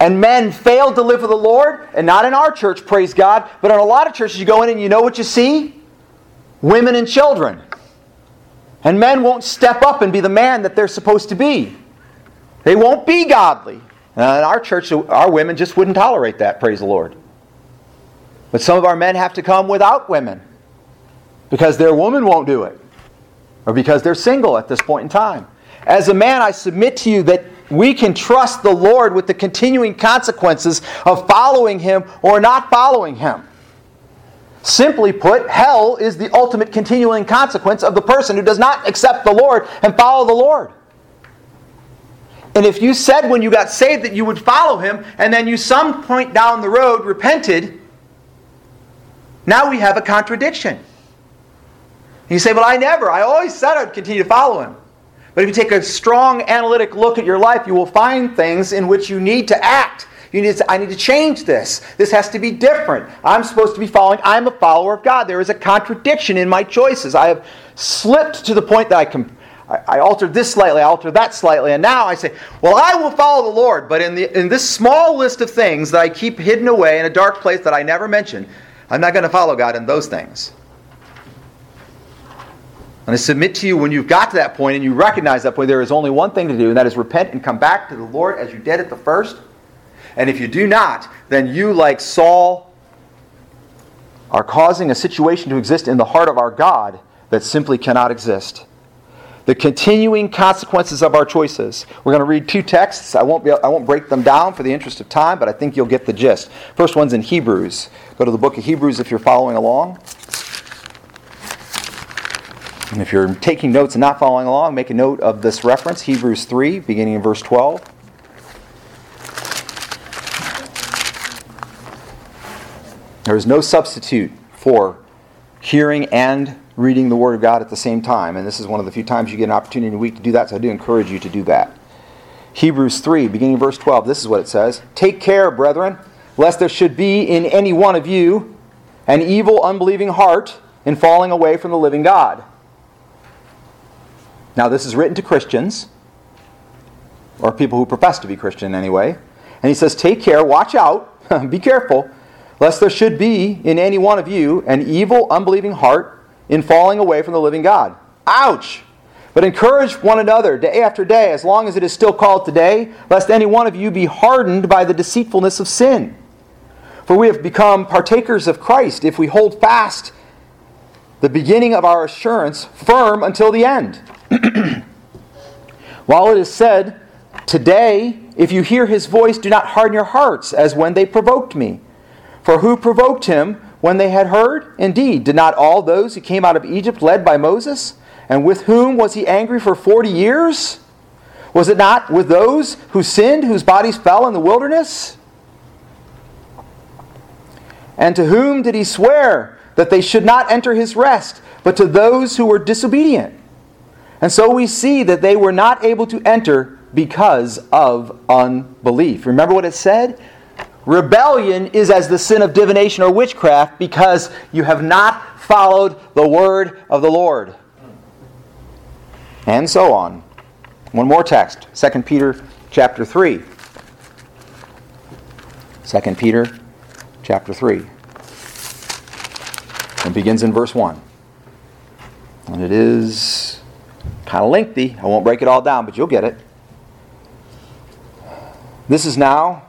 And men failed to live for the Lord, and not in our church, praise God, but in a lot of churches you go in and you know what you see? Women and children. And men won't step up and be the man that they're supposed to be. They won't be godly. And in our church, our women just wouldn't tolerate that, praise the Lord. But some of our men have to come without women because their woman won't do it or because they're single at this point in time. As a man, I submit to you that we can trust the Lord with the continuing consequences of following Him or not following Him. Simply put, hell is the ultimate continuing consequence of the person who does not accept the Lord and follow the Lord. And if you said when you got saved that you would follow him, and then you some point down the road repented, now we have a contradiction. You say, Well, I never. I always said I'd continue to follow him. But if you take a strong analytic look at your life, you will find things in which you need to act. You need to, I need to change this. This has to be different. I'm supposed to be following. I'm a follower of God. There is a contradiction in my choices. I have slipped to the point that I can. I, altered this slightly, I altered that slightly, and now I say, well, I will follow the Lord, but in, the, in this small list of things that I keep hidden away in a dark place that I never mention, I'm not going to follow God in those things. And I submit to you when you've got to that point and you recognize that point, there is only one thing to do, and that is repent and come back to the Lord as you did at the first. And if you do not, then you, like Saul, are causing a situation to exist in the heart of our God that simply cannot exist. The continuing consequences of our choices. We're going to read two texts. I won't, be, I won't break them down for the interest of time, but I think you'll get the gist. First one's in Hebrews. Go to the book of Hebrews if you're following along. If you're taking notes and not following along, make a note of this reference, Hebrews 3, beginning in verse 12. There is no substitute for hearing and reading the Word of God at the same time. And this is one of the few times you get an opportunity in a week to do that, so I do encourage you to do that. Hebrews 3, beginning verse 12, this is what it says Take care, brethren, lest there should be in any one of you an evil, unbelieving heart in falling away from the living God. Now, this is written to Christians, or people who profess to be Christian anyway. And he says, Take care, watch out, be careful, lest there should be in any one of you an evil, unbelieving heart in falling away from the living God. Ouch! But encourage one another day after day, as long as it is still called today, lest any one of you be hardened by the deceitfulness of sin. For we have become partakers of Christ if we hold fast the beginning of our assurance firm until the end. While it is said, Today, if you hear his voice, do not harden your hearts as when they provoked me. For who provoked him when they had heard? Indeed, did not all those who came out of Egypt led by Moses? And with whom was he angry for forty years? Was it not with those who sinned, whose bodies fell in the wilderness? And to whom did he swear that they should not enter his rest, but to those who were disobedient? And so we see that they were not able to enter because of unbelief. Remember what it said? Rebellion is as the sin of divination or witchcraft because you have not followed the word of the Lord. And so on. One more text, 2 Peter chapter 3. 2 Peter chapter 3. It begins in verse 1. And it is kind of lengthy. I won't break it all down, but you'll get it. This is now,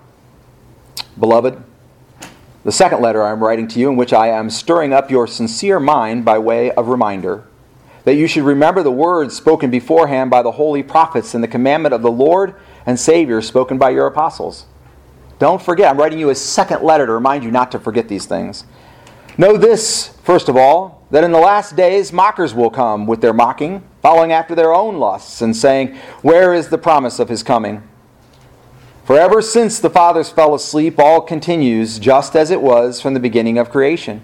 beloved, the second letter I am writing to you, in which I am stirring up your sincere mind by way of reminder that you should remember the words spoken beforehand by the holy prophets and the commandment of the Lord and Savior spoken by your apostles. Don't forget, I'm writing you a second letter to remind you not to forget these things. Know this, first of all, that in the last days mockers will come with their mocking, following after their own lusts, and saying, Where is the promise of his coming? For ever since the fathers fell asleep, all continues just as it was from the beginning of creation.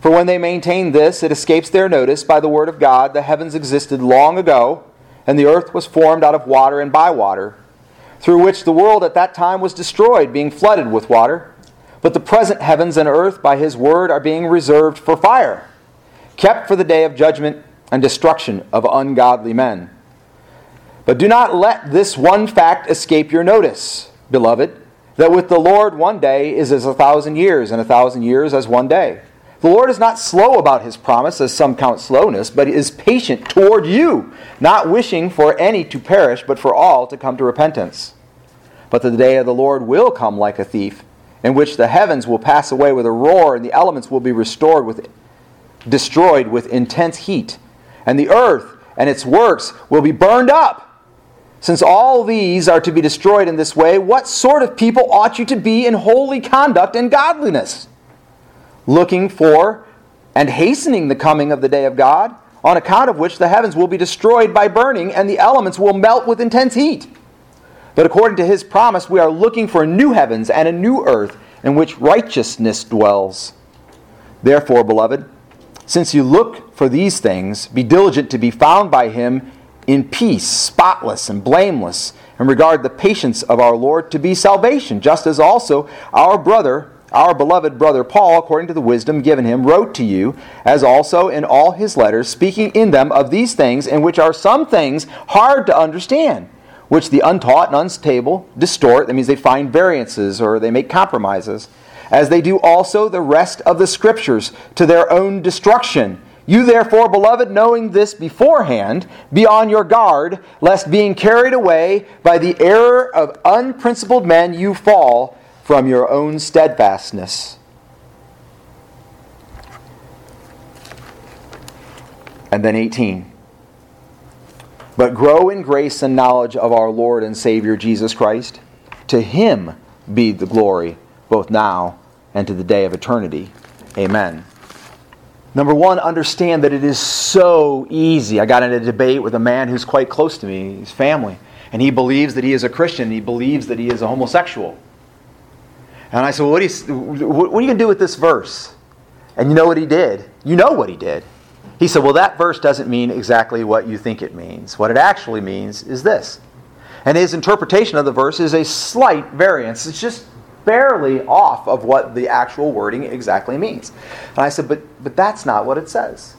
For when they maintain this, it escapes their notice by the word of God the heavens existed long ago, and the earth was formed out of water and by water, through which the world at that time was destroyed, being flooded with water. But the present heavens and earth by his word are being reserved for fire kept for the day of judgment and destruction of ungodly men. But do not let this one fact escape your notice, beloved, that with the Lord one day is as a thousand years, and a thousand years as one day. The Lord is not slow about his promise, as some count slowness, but is patient toward you, not wishing for any to perish, but for all to come to repentance. But the day of the Lord will come like a thief, in which the heavens will pass away with a roar, and the elements will be restored with destroyed with intense heat, and the earth and its works will be burned up. Since all these are to be destroyed in this way, what sort of people ought you to be in holy conduct and godliness? Looking for and hastening the coming of the day of God, on account of which the heavens will be destroyed by burning, and the elements will melt with intense heat. But according to his promise, we are looking for a new heavens and a new earth in which righteousness dwells. Therefore, beloved, since you look for these things, be diligent to be found by him in peace, spotless and blameless, and regard the patience of our Lord to be salvation, just as also our brother, our beloved brother Paul, according to the wisdom given him, wrote to you, as also in all his letters, speaking in them of these things, in which are some things hard to understand, which the untaught and unstable distort. That means they find variances or they make compromises as they do also the rest of the Scriptures, to their own destruction. You therefore, beloved, knowing this beforehand, be on your guard, lest being carried away by the error of unprincipled men, you fall from your own steadfastness. And then 18. But grow in grace and knowledge of our Lord and Savior Jesus Christ. To him be the glory, both now and to the day of eternity. Amen. Number one, understand that it is so easy. I got in a debate with a man who's quite close to me, his family, and he believes that he is a Christian. He believes that he is a homosexual. And I said, well, what, you, what are you going to do with this verse? And you know what he did? You know what he did. He said, well, that verse doesn't mean exactly what you think it means. What it actually means is this. And his interpretation of the verse is a slight variance. It's just barely off of what the actual wording exactly means. And I said, but, but that's not what it says.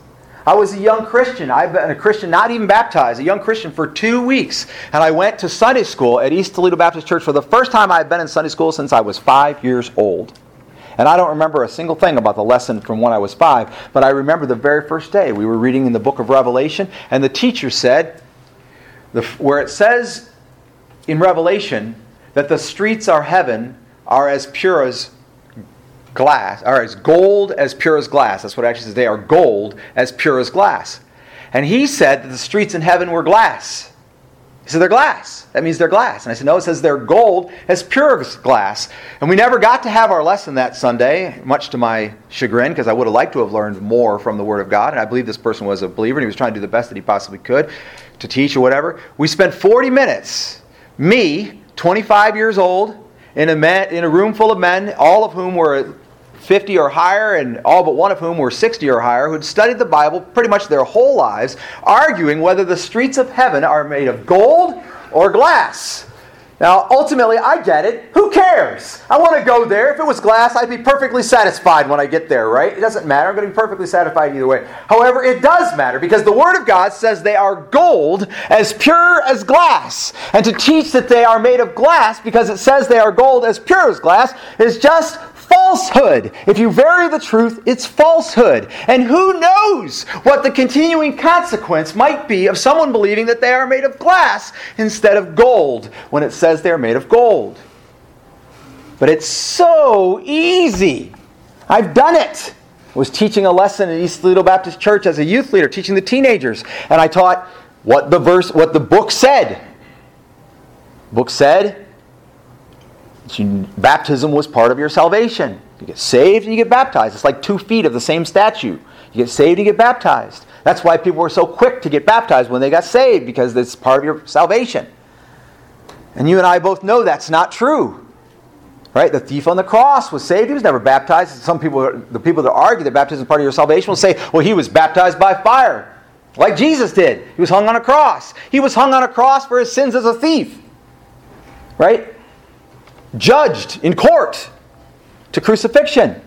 I was a young Christian. I've been a Christian, not even baptized, a young Christian for two weeks. And I went to Sunday school at East Toledo Baptist Church for the first time I've been in Sunday school since I was five years old. And I don't remember a single thing about the lesson from when I was five, but I remember the very first day we were reading in the book of Revelation, and the teacher said, the, where it says in Revelation that the streets are heaven are as pure as glass, are as gold as pure as glass. That's what it actually says. They are gold as pure as glass. And he said that the streets in heaven were glass. He said they're glass. That means they're glass. And I said, no, it says they're gold as pure as glass. And we never got to have our lesson that Sunday, much to my chagrin, because I would have liked to have learned more from the Word of God. And I believe this person was a believer and he was trying to do the best that he possibly could to teach or whatever. We spent 40 minutes, me, 25 years old, in a, man, in a room full of men, all of whom were 50 or higher, and all but one of whom were 60 or higher, who'd studied the Bible pretty much their whole lives, arguing whether the streets of heaven are made of gold or glass. Now, ultimately, I get it. Who cares? I want to go there. If it was glass, I'd be perfectly satisfied when I get there, right? It doesn't matter. I'm going to be perfectly satisfied either way. However, it does matter because the Word of God says they are gold as pure as glass. And to teach that they are made of glass because it says they are gold as pure as glass is just falsehood. If you vary the truth, it's falsehood. And who knows what the continuing consequence might be of someone believing that they are made of glass instead of gold when it says they're made of gold. But it's so easy. I've done it. I was teaching a lesson at East Toledo Baptist Church as a youth leader, teaching the teenagers, and I taught what the verse, what the book said. book said baptism was part of your salvation. You get saved and you get baptized. It's like two feet of the same statue. You get saved and you get baptized. That's why people were so quick to get baptized when they got saved, because it's part of your salvation. And you and I both know that's not true. Right? The thief on the cross was saved. He was never baptized. Some people, the people that argue that baptism is part of your salvation will say, well, he was baptized by fire, like Jesus did. He was hung on a cross. He was hung on a cross for his sins as a thief. Right? Judged in court to crucifixion.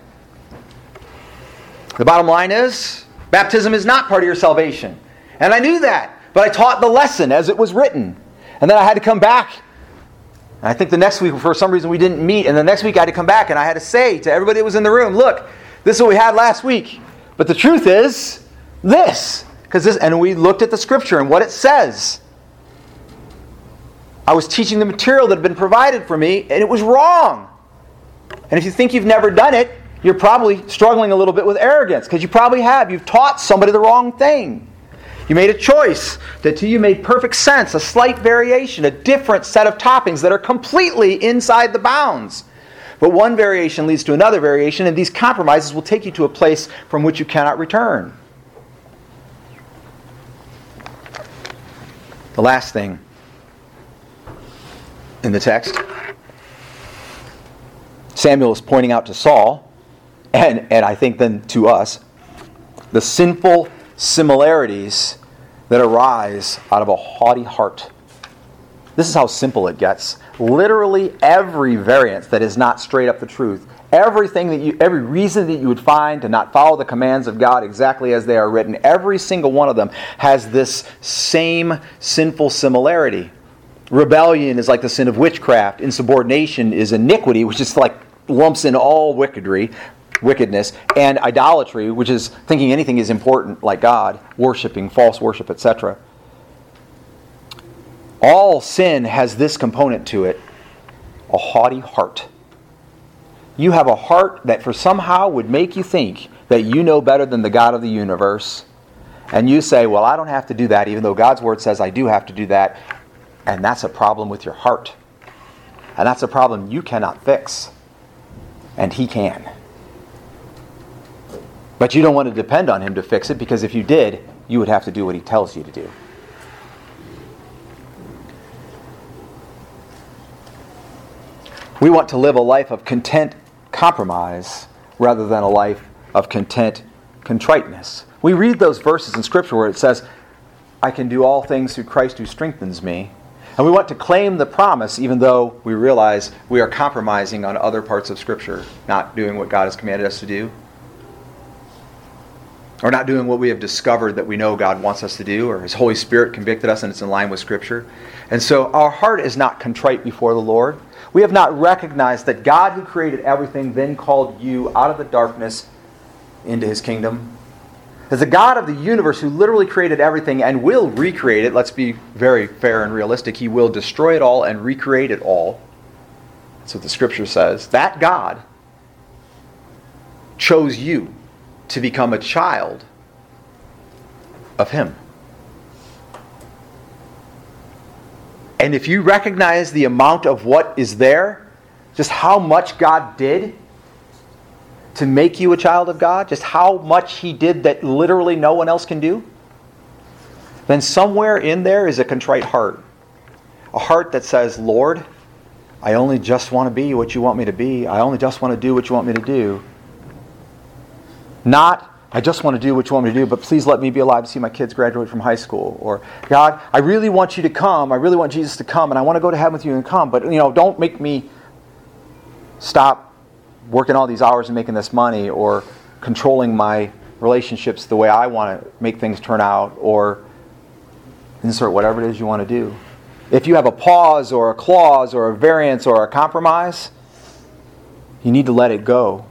The bottom line is, baptism is not part of your salvation. And I knew that, but I taught the lesson as it was written. And then I had to come back I think the next week, for some reason, we didn't meet. And the next week, I had to come back and I had to say to everybody that was in the room, look, This is what we had last week. But the truth is this. Because this and we looked at the scripture and what it says. I was teaching the material that had been provided for me, and it was wrong. And if you think you've never done it, you're probably struggling a little bit with arrogance because you probably have. You've taught somebody the wrong thing. You made a choice that to you made perfect sense, a slight variation, a different set of toppings that are completely inside the bounds. But one variation leads to another variation, and these compromises will take you to a place from which you cannot return. The last thing in the text Samuel is pointing out to Saul, and, and I think then to us, the sinful similarities that arise out of a haughty heart. This is how simple it gets. Literally every variance that is not straight up the truth, everything that you every reason that you would find to not follow the commands of God exactly as they are written, every single one of them has this same sinful similarity. Rebellion is like the sin of witchcraft, insubordination is iniquity, which is like lumps in all wickedry, wickedness, and idolatry, which is thinking anything is important like God, worshiping, false worship, etc. All sin has this component to it a haughty heart. You have a heart that for somehow would make you think that you know better than the God of the universe. And you say, Well, I don't have to do that, even though God's word says I do have to do that. And that's a problem with your heart. And that's a problem you cannot fix. And He can. But you don't want to depend on Him to fix it because if you did, you would have to do what He tells you to do. We want to live a life of content compromise rather than a life of content contriteness. We read those verses in Scripture where it says, I can do all things through Christ who strengthens me. And we want to claim the promise even though we realize we are compromising on other parts of Scripture, not doing what God has commanded us to do, or not doing what we have discovered that we know God wants us to do, or His Holy Spirit convicted us and it's in line with Scripture. And so our heart is not contrite before the Lord. We have not recognized that God, who created everything, then called you out of the darkness into His kingdom. As the God of the universe who literally created everything and will recreate it, let's be very fair and realistic, He will destroy it all and recreate it all. That's what the Scripture says. That God chose you to become a child of Him. And if you recognize the amount of what is there, just how much God did to make you a child of God, just how much He did that literally no one else can do, then somewhere in there is a contrite heart. A heart that says, Lord, I only just want to be what you want me to be. I only just want to do what you want me to do. Not, I just want to do what you want me to do, but please let me be alive to see my kids graduate from high school. Or, God, I really want you to come. I really want Jesus to come, and I want to go to heaven with you and come. But, you know, don't make me stop working all these hours and making this money or controlling my relationships the way I want to make things turn out or insert whatever it is you want to do. If you have a pause or a clause or a variance or a compromise, you need to let it go.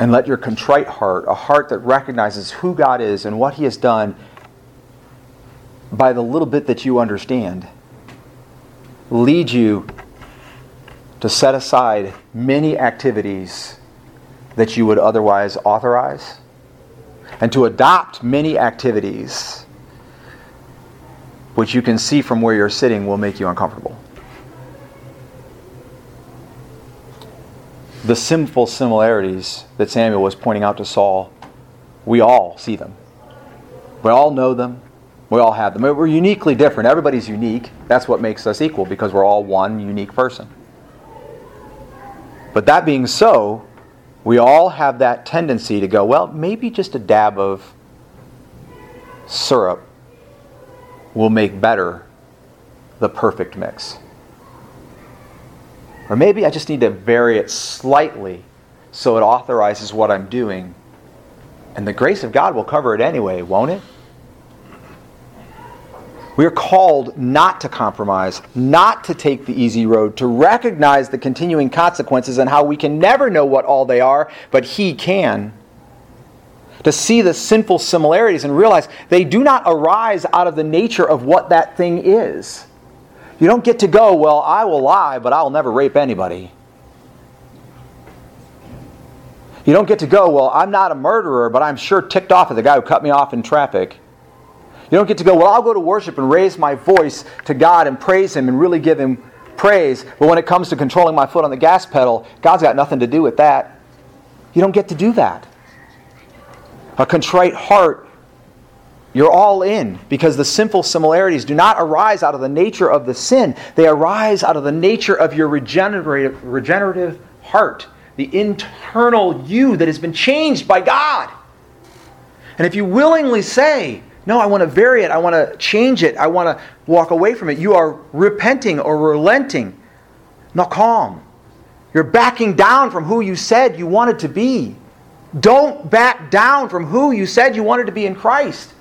And let your contrite heart, a heart that recognizes who God is and what He has done by the little bit that you understand, lead you to set aside many activities that you would otherwise authorize and to adopt many activities which you can see from where you're sitting will make you uncomfortable. The sinful similarities that Samuel was pointing out to Saul, we all see them. We all know them. We all have them. We're uniquely different. Everybody's unique. That's what makes us equal because we're all one unique person. But that being so, we all have that tendency to go, well, maybe just a dab of syrup will make better the perfect mix. Or maybe I just need to vary it slightly so it authorizes what I'm doing. And the grace of God will cover it anyway, won't it? We are called not to compromise, not to take the easy road, to recognize the continuing consequences and how we can never know what all they are, but He can. To see the sinful similarities and realize they do not arise out of the nature of what that thing is. You don't get to go, well, I will lie, but I'll never rape anybody. You don't get to go, well, I'm not a murderer, but I'm sure ticked off at the guy who cut me off in traffic. You don't get to go, well, I'll go to worship and raise my voice to God and praise Him and really give Him praise, but when it comes to controlling my foot on the gas pedal, God's got nothing to do with that. You don't get to do that. A contrite heart, you're all in because the simple similarities do not arise out of the nature of the sin, they arise out of the nature of your regenerative, regenerative heart, the internal you that has been changed by God. And if you willingly say, no, I want to vary it. I want to change it. I want to walk away from it. You are repenting or relenting. Not calm. You're backing down from who you said you wanted to be. Don't back down from who you said you wanted to be in Christ.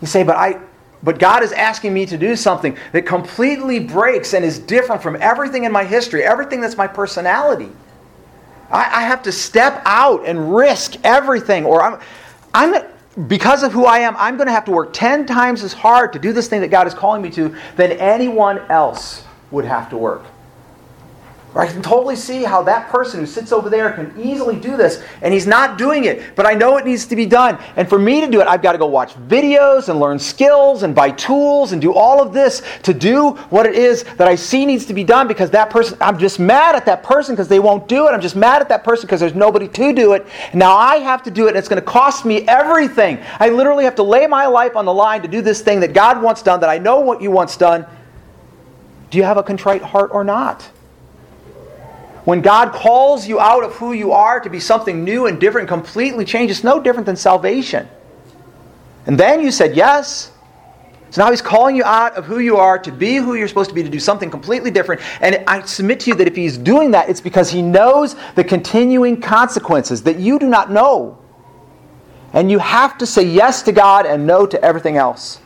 You say, but I but God is asking me to do something that completely breaks and is different from everything in my history, everything that's my personality. I, I have to step out and risk everything, or I'm, I'm because of who I am, I'm going to have to work 10 times as hard to do this thing that God is calling me to than anyone else would have to work. I can totally see how that person who sits over there can easily do this, and he's not doing it. But I know it needs to be done. And for me to do it, I've got to go watch videos and learn skills and buy tools and do all of this to do what it is that I see needs to be done because that person, I'm just mad at that person because they won't do it. I'm just mad at that person because there's nobody to do it. Now I have to do it, and it's going to cost me everything. I literally have to lay my life on the line to do this thing that God wants done, that I know what you wants done. Do you have a contrite heart or not? When God calls you out of who you are to be something new and different, completely changed, it's no different than salvation. And then you said yes. So now He's calling you out of who you are to be who you're supposed to be, to do something completely different. And I submit to you that if He's doing that, it's because He knows the continuing consequences that you do not know. And you have to say yes to God and no to everything else.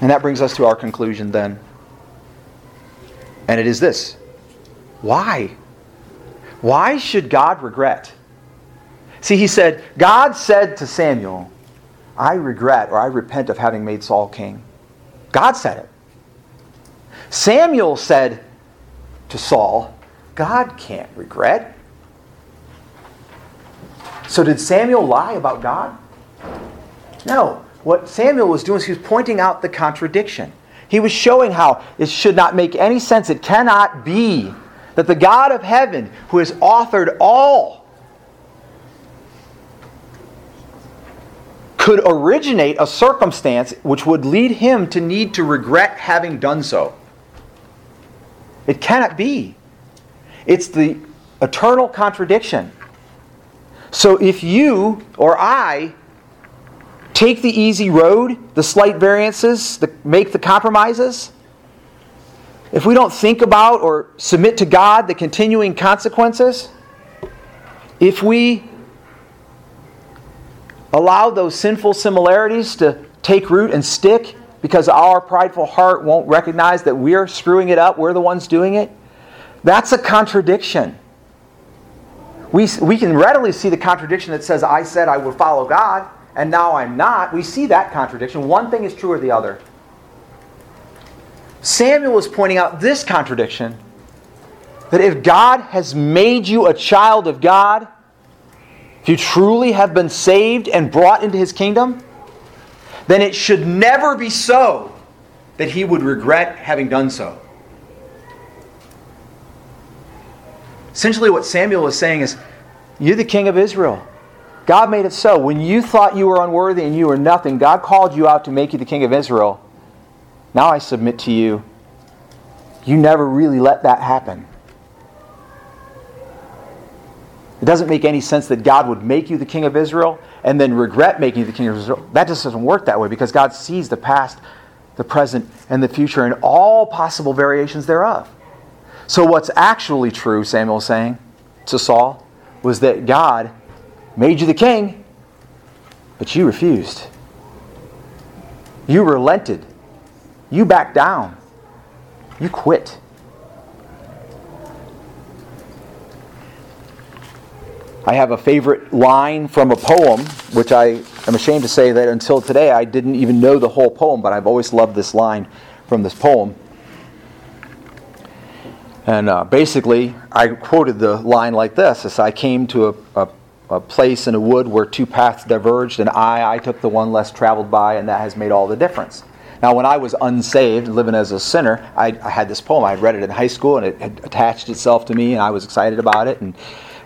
And that brings us to our conclusion then. And it is this why? Why should God regret? See, he said, God said to Samuel, I regret or I repent of having made Saul king. God said it. Samuel said to Saul, God can't regret. So did Samuel lie about God? No. What Samuel was doing is he was pointing out the contradiction. He was showing how it should not make any sense. It cannot be that the God of heaven, who has authored all, could originate a circumstance which would lead him to need to regret having done so. It cannot be. It's the eternal contradiction. So if you or I take the easy road, the slight variances, the, make the compromises, if we don't think about or submit to God the continuing consequences, if we allow those sinful similarities to take root and stick because our prideful heart won't recognize that we're screwing it up, we're the ones doing it, that's a contradiction. We, we can readily see the contradiction that says, I said I would follow God, and now I'm not. We see that contradiction. One thing is true or the other. Samuel is pointing out this contradiction that if God has made you a child of God, if you truly have been saved and brought into his kingdom, then it should never be so that he would regret having done so. Essentially, what Samuel is saying is, You're the king of Israel. God made it so. When you thought you were unworthy and you were nothing, God called you out to make you the king of Israel. Now I submit to you, you never really let that happen. It doesn't make any sense that God would make you the king of Israel and then regret making you the king of Israel. That just doesn't work that way because God sees the past, the present, and the future and all possible variations thereof. So, what's actually true, Samuel is saying to Saul, was that God made you the king, But you refused. You relented. You backed down. You quit. I have a favorite line from a poem, which I am ashamed to say that until today I didn't even know the whole poem, but I've always loved this line from this poem. And uh, basically, I quoted the line like this as I came to a, a, a place in a wood where two paths diverged, and I, I took the one less traveled by, and that has made all the difference. Now, when I was unsaved, living as a sinner, I, I had this poem. I had read it in high school, and it had attached itself to me, and I was excited about it. And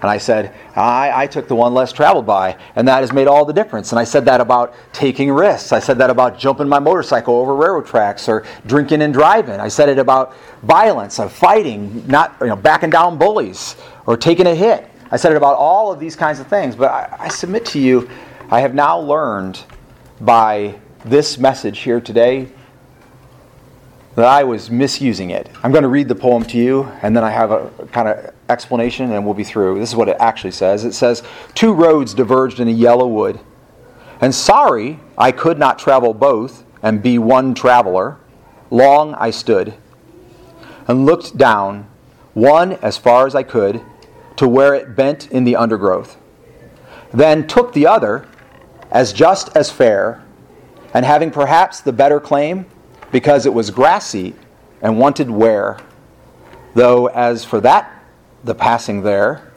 and I said, I, I took the one less traveled by, and that has made all the difference. And I said that about taking risks. I said that about jumping my motorcycle over railroad tracks or drinking and driving. I said it about violence, of fighting, not you know, backing down bullies or taking a hit. I said it about all of these kinds of things. But I, I submit to you, I have now learned by this message here today that I was misusing it. I'm going to read the poem to you, and then I have a kind of explanation, and we'll be through. This is what it actually says. It says, Two roads diverged in a yellow wood, and sorry I could not travel both and be one traveler. Long I stood and looked down, one as far as I could, to where it bent in the undergrowth. Then took the other, as just as fair, and having perhaps the better claim, because it was grassy and wanted wear. Though, as for that, the passing there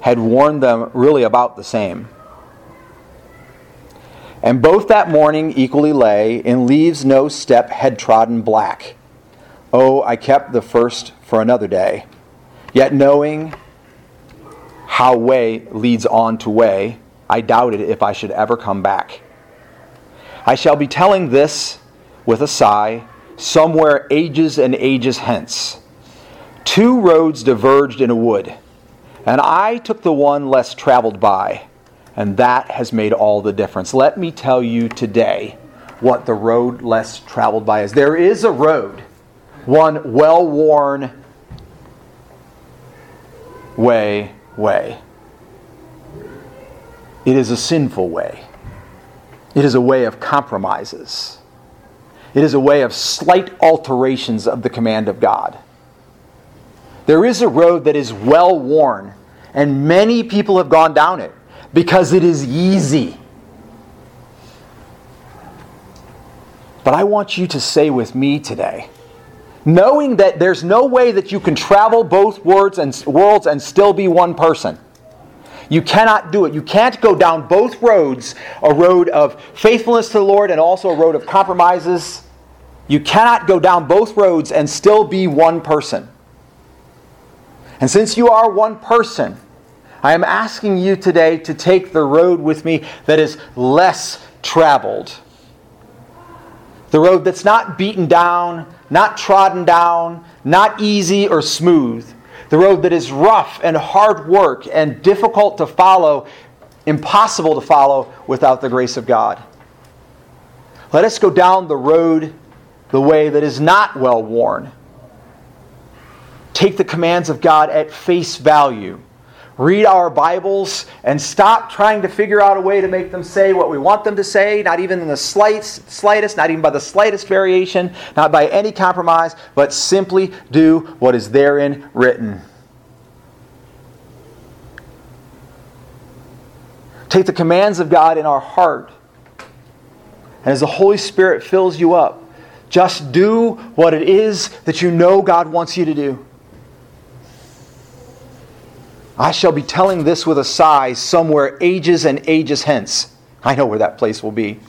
had warned them really about the same. And both that morning equally lay in leaves no step had trodden black. Oh, I kept the first for another day. Yet knowing how way leads on to way, I doubted if I should ever come back. I shall be telling this with a sigh, somewhere ages and ages hence. Two roads diverged in a wood, and I took the one less traveled by, and that has made all the difference. Let me tell you today what the road less traveled by is. There is a road, one well worn way, way. It is a sinful way. It is a way of compromises. It is a way of slight alterations of the command of God. There is a road that is well worn, and many people have gone down it because it is easy. But I want you to say with me today, knowing that there's no way that you can travel both worlds and, worlds and still be one person. You cannot do it. You can't go down both roads a road of faithfulness to the Lord and also a road of compromises you cannot go down both roads and still be one person. And since you are one person, I am asking you today to take the road with me that is less traveled. The road that's not beaten down, not trodden down, not easy or smooth. The road that is rough and hard work and difficult to follow, impossible to follow without the grace of God. Let us go down the road the way that is not well worn. Take the commands of God at face value. Read our Bibles and stop trying to figure out a way to make them say what we want them to say, not even in the slightest, slightest, not even by the slightest variation, not by any compromise, but simply do what is therein written. Take the commands of God in our heart, and as the Holy Spirit fills you up, just do what it is that you know God wants you to do. I shall be telling this with a sigh somewhere ages and ages hence. I know where that place will be.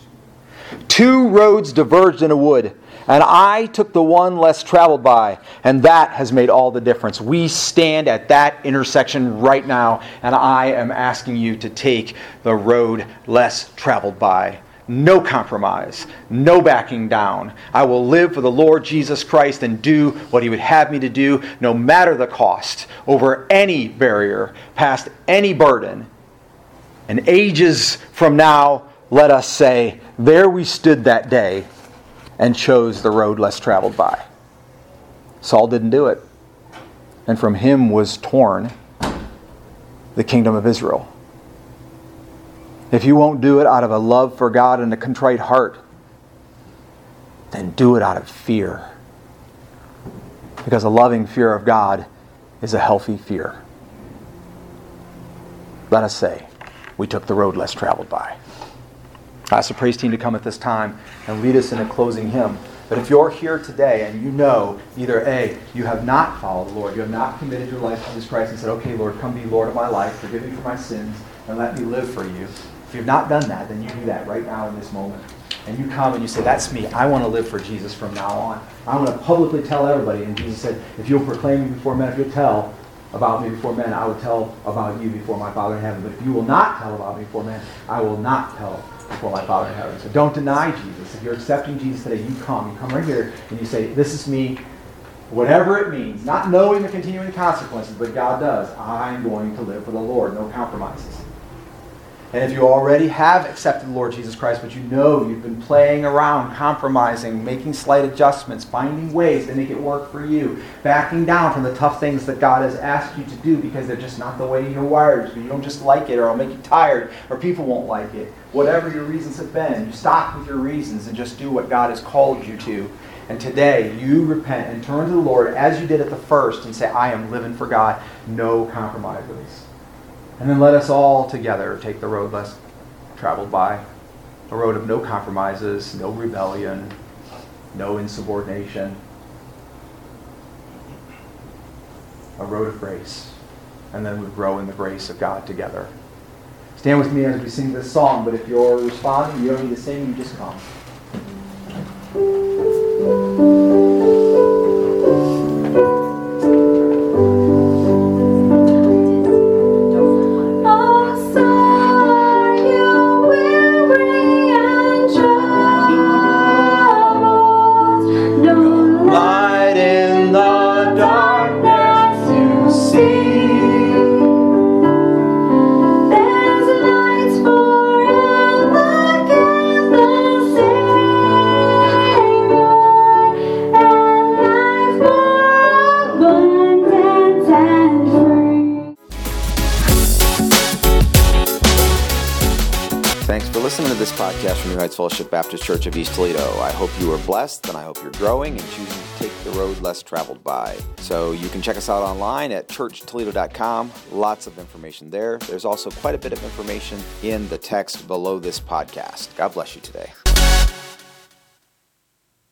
Two roads diverged in a wood, and I took the one less traveled by, and that has made all the difference. We stand at that intersection right now, and I am asking you to take the road less traveled by no compromise, no backing down. I will live for the Lord Jesus Christ and do what He would have me to do, no matter the cost, over any barrier, past any burden. And ages from now, let us say, there we stood that day and chose the road less traveled by. Saul didn't do it. And from him was torn the kingdom of Israel. If you won't do it out of a love for God and a contrite heart, then do it out of fear. Because a loving fear of God is a healthy fear. Let us say, we took the road less traveled by. I ask the praise team to come at this time and lead us in a closing hymn. But if you're here today and you know either A, you have not followed the Lord, you have not committed your life to Jesus Christ and said, okay, Lord, come be Lord of my life, forgive me for my sins, and let me live for you. If you've not done that, then you do that right now in this moment. And you come and you say, that's me. I want to live for Jesus from now on. I want to publicly tell everybody. And Jesus said, if you'll proclaim me before men, if you'll tell about me before men, I will tell about you before my Father in heaven. But if you will not tell about me before men, I will not tell before my Father in heaven. So don't deny Jesus. If you're accepting Jesus today, you come. You come right here and you say, This is me, whatever it means. Not knowing the continuing consequences, but God does. I'm going to live for the Lord. No compromises. And if you already have accepted the Lord Jesus Christ, but you know you've been playing around, compromising, making slight adjustments, finding ways to make it work for you, backing down from the tough things that God has asked you to do because they're just not the way you're wired, you don't just like it, or it'll make you tired, or people won't like it. Whatever your reasons have been, you stop with your reasons and just do what God has called you to. And today, you repent and turn to the Lord as you did at the first and say, I am living for God, no compromises. And then let us all together take the road less traveled by, a road of no compromises, no rebellion, no insubordination, a road of grace. And then we grow in the grace of God together. Stand with me as we sing this song, but if you're responding, you don't need to sing, you just come. Baptist Church of East Toledo. I hope you are blessed and I hope you're growing and choosing to take the road less traveled by. So you can check us out online at churchtoledo.com. Lots of information there. There's also quite a bit of information in the text below this podcast. God bless you today.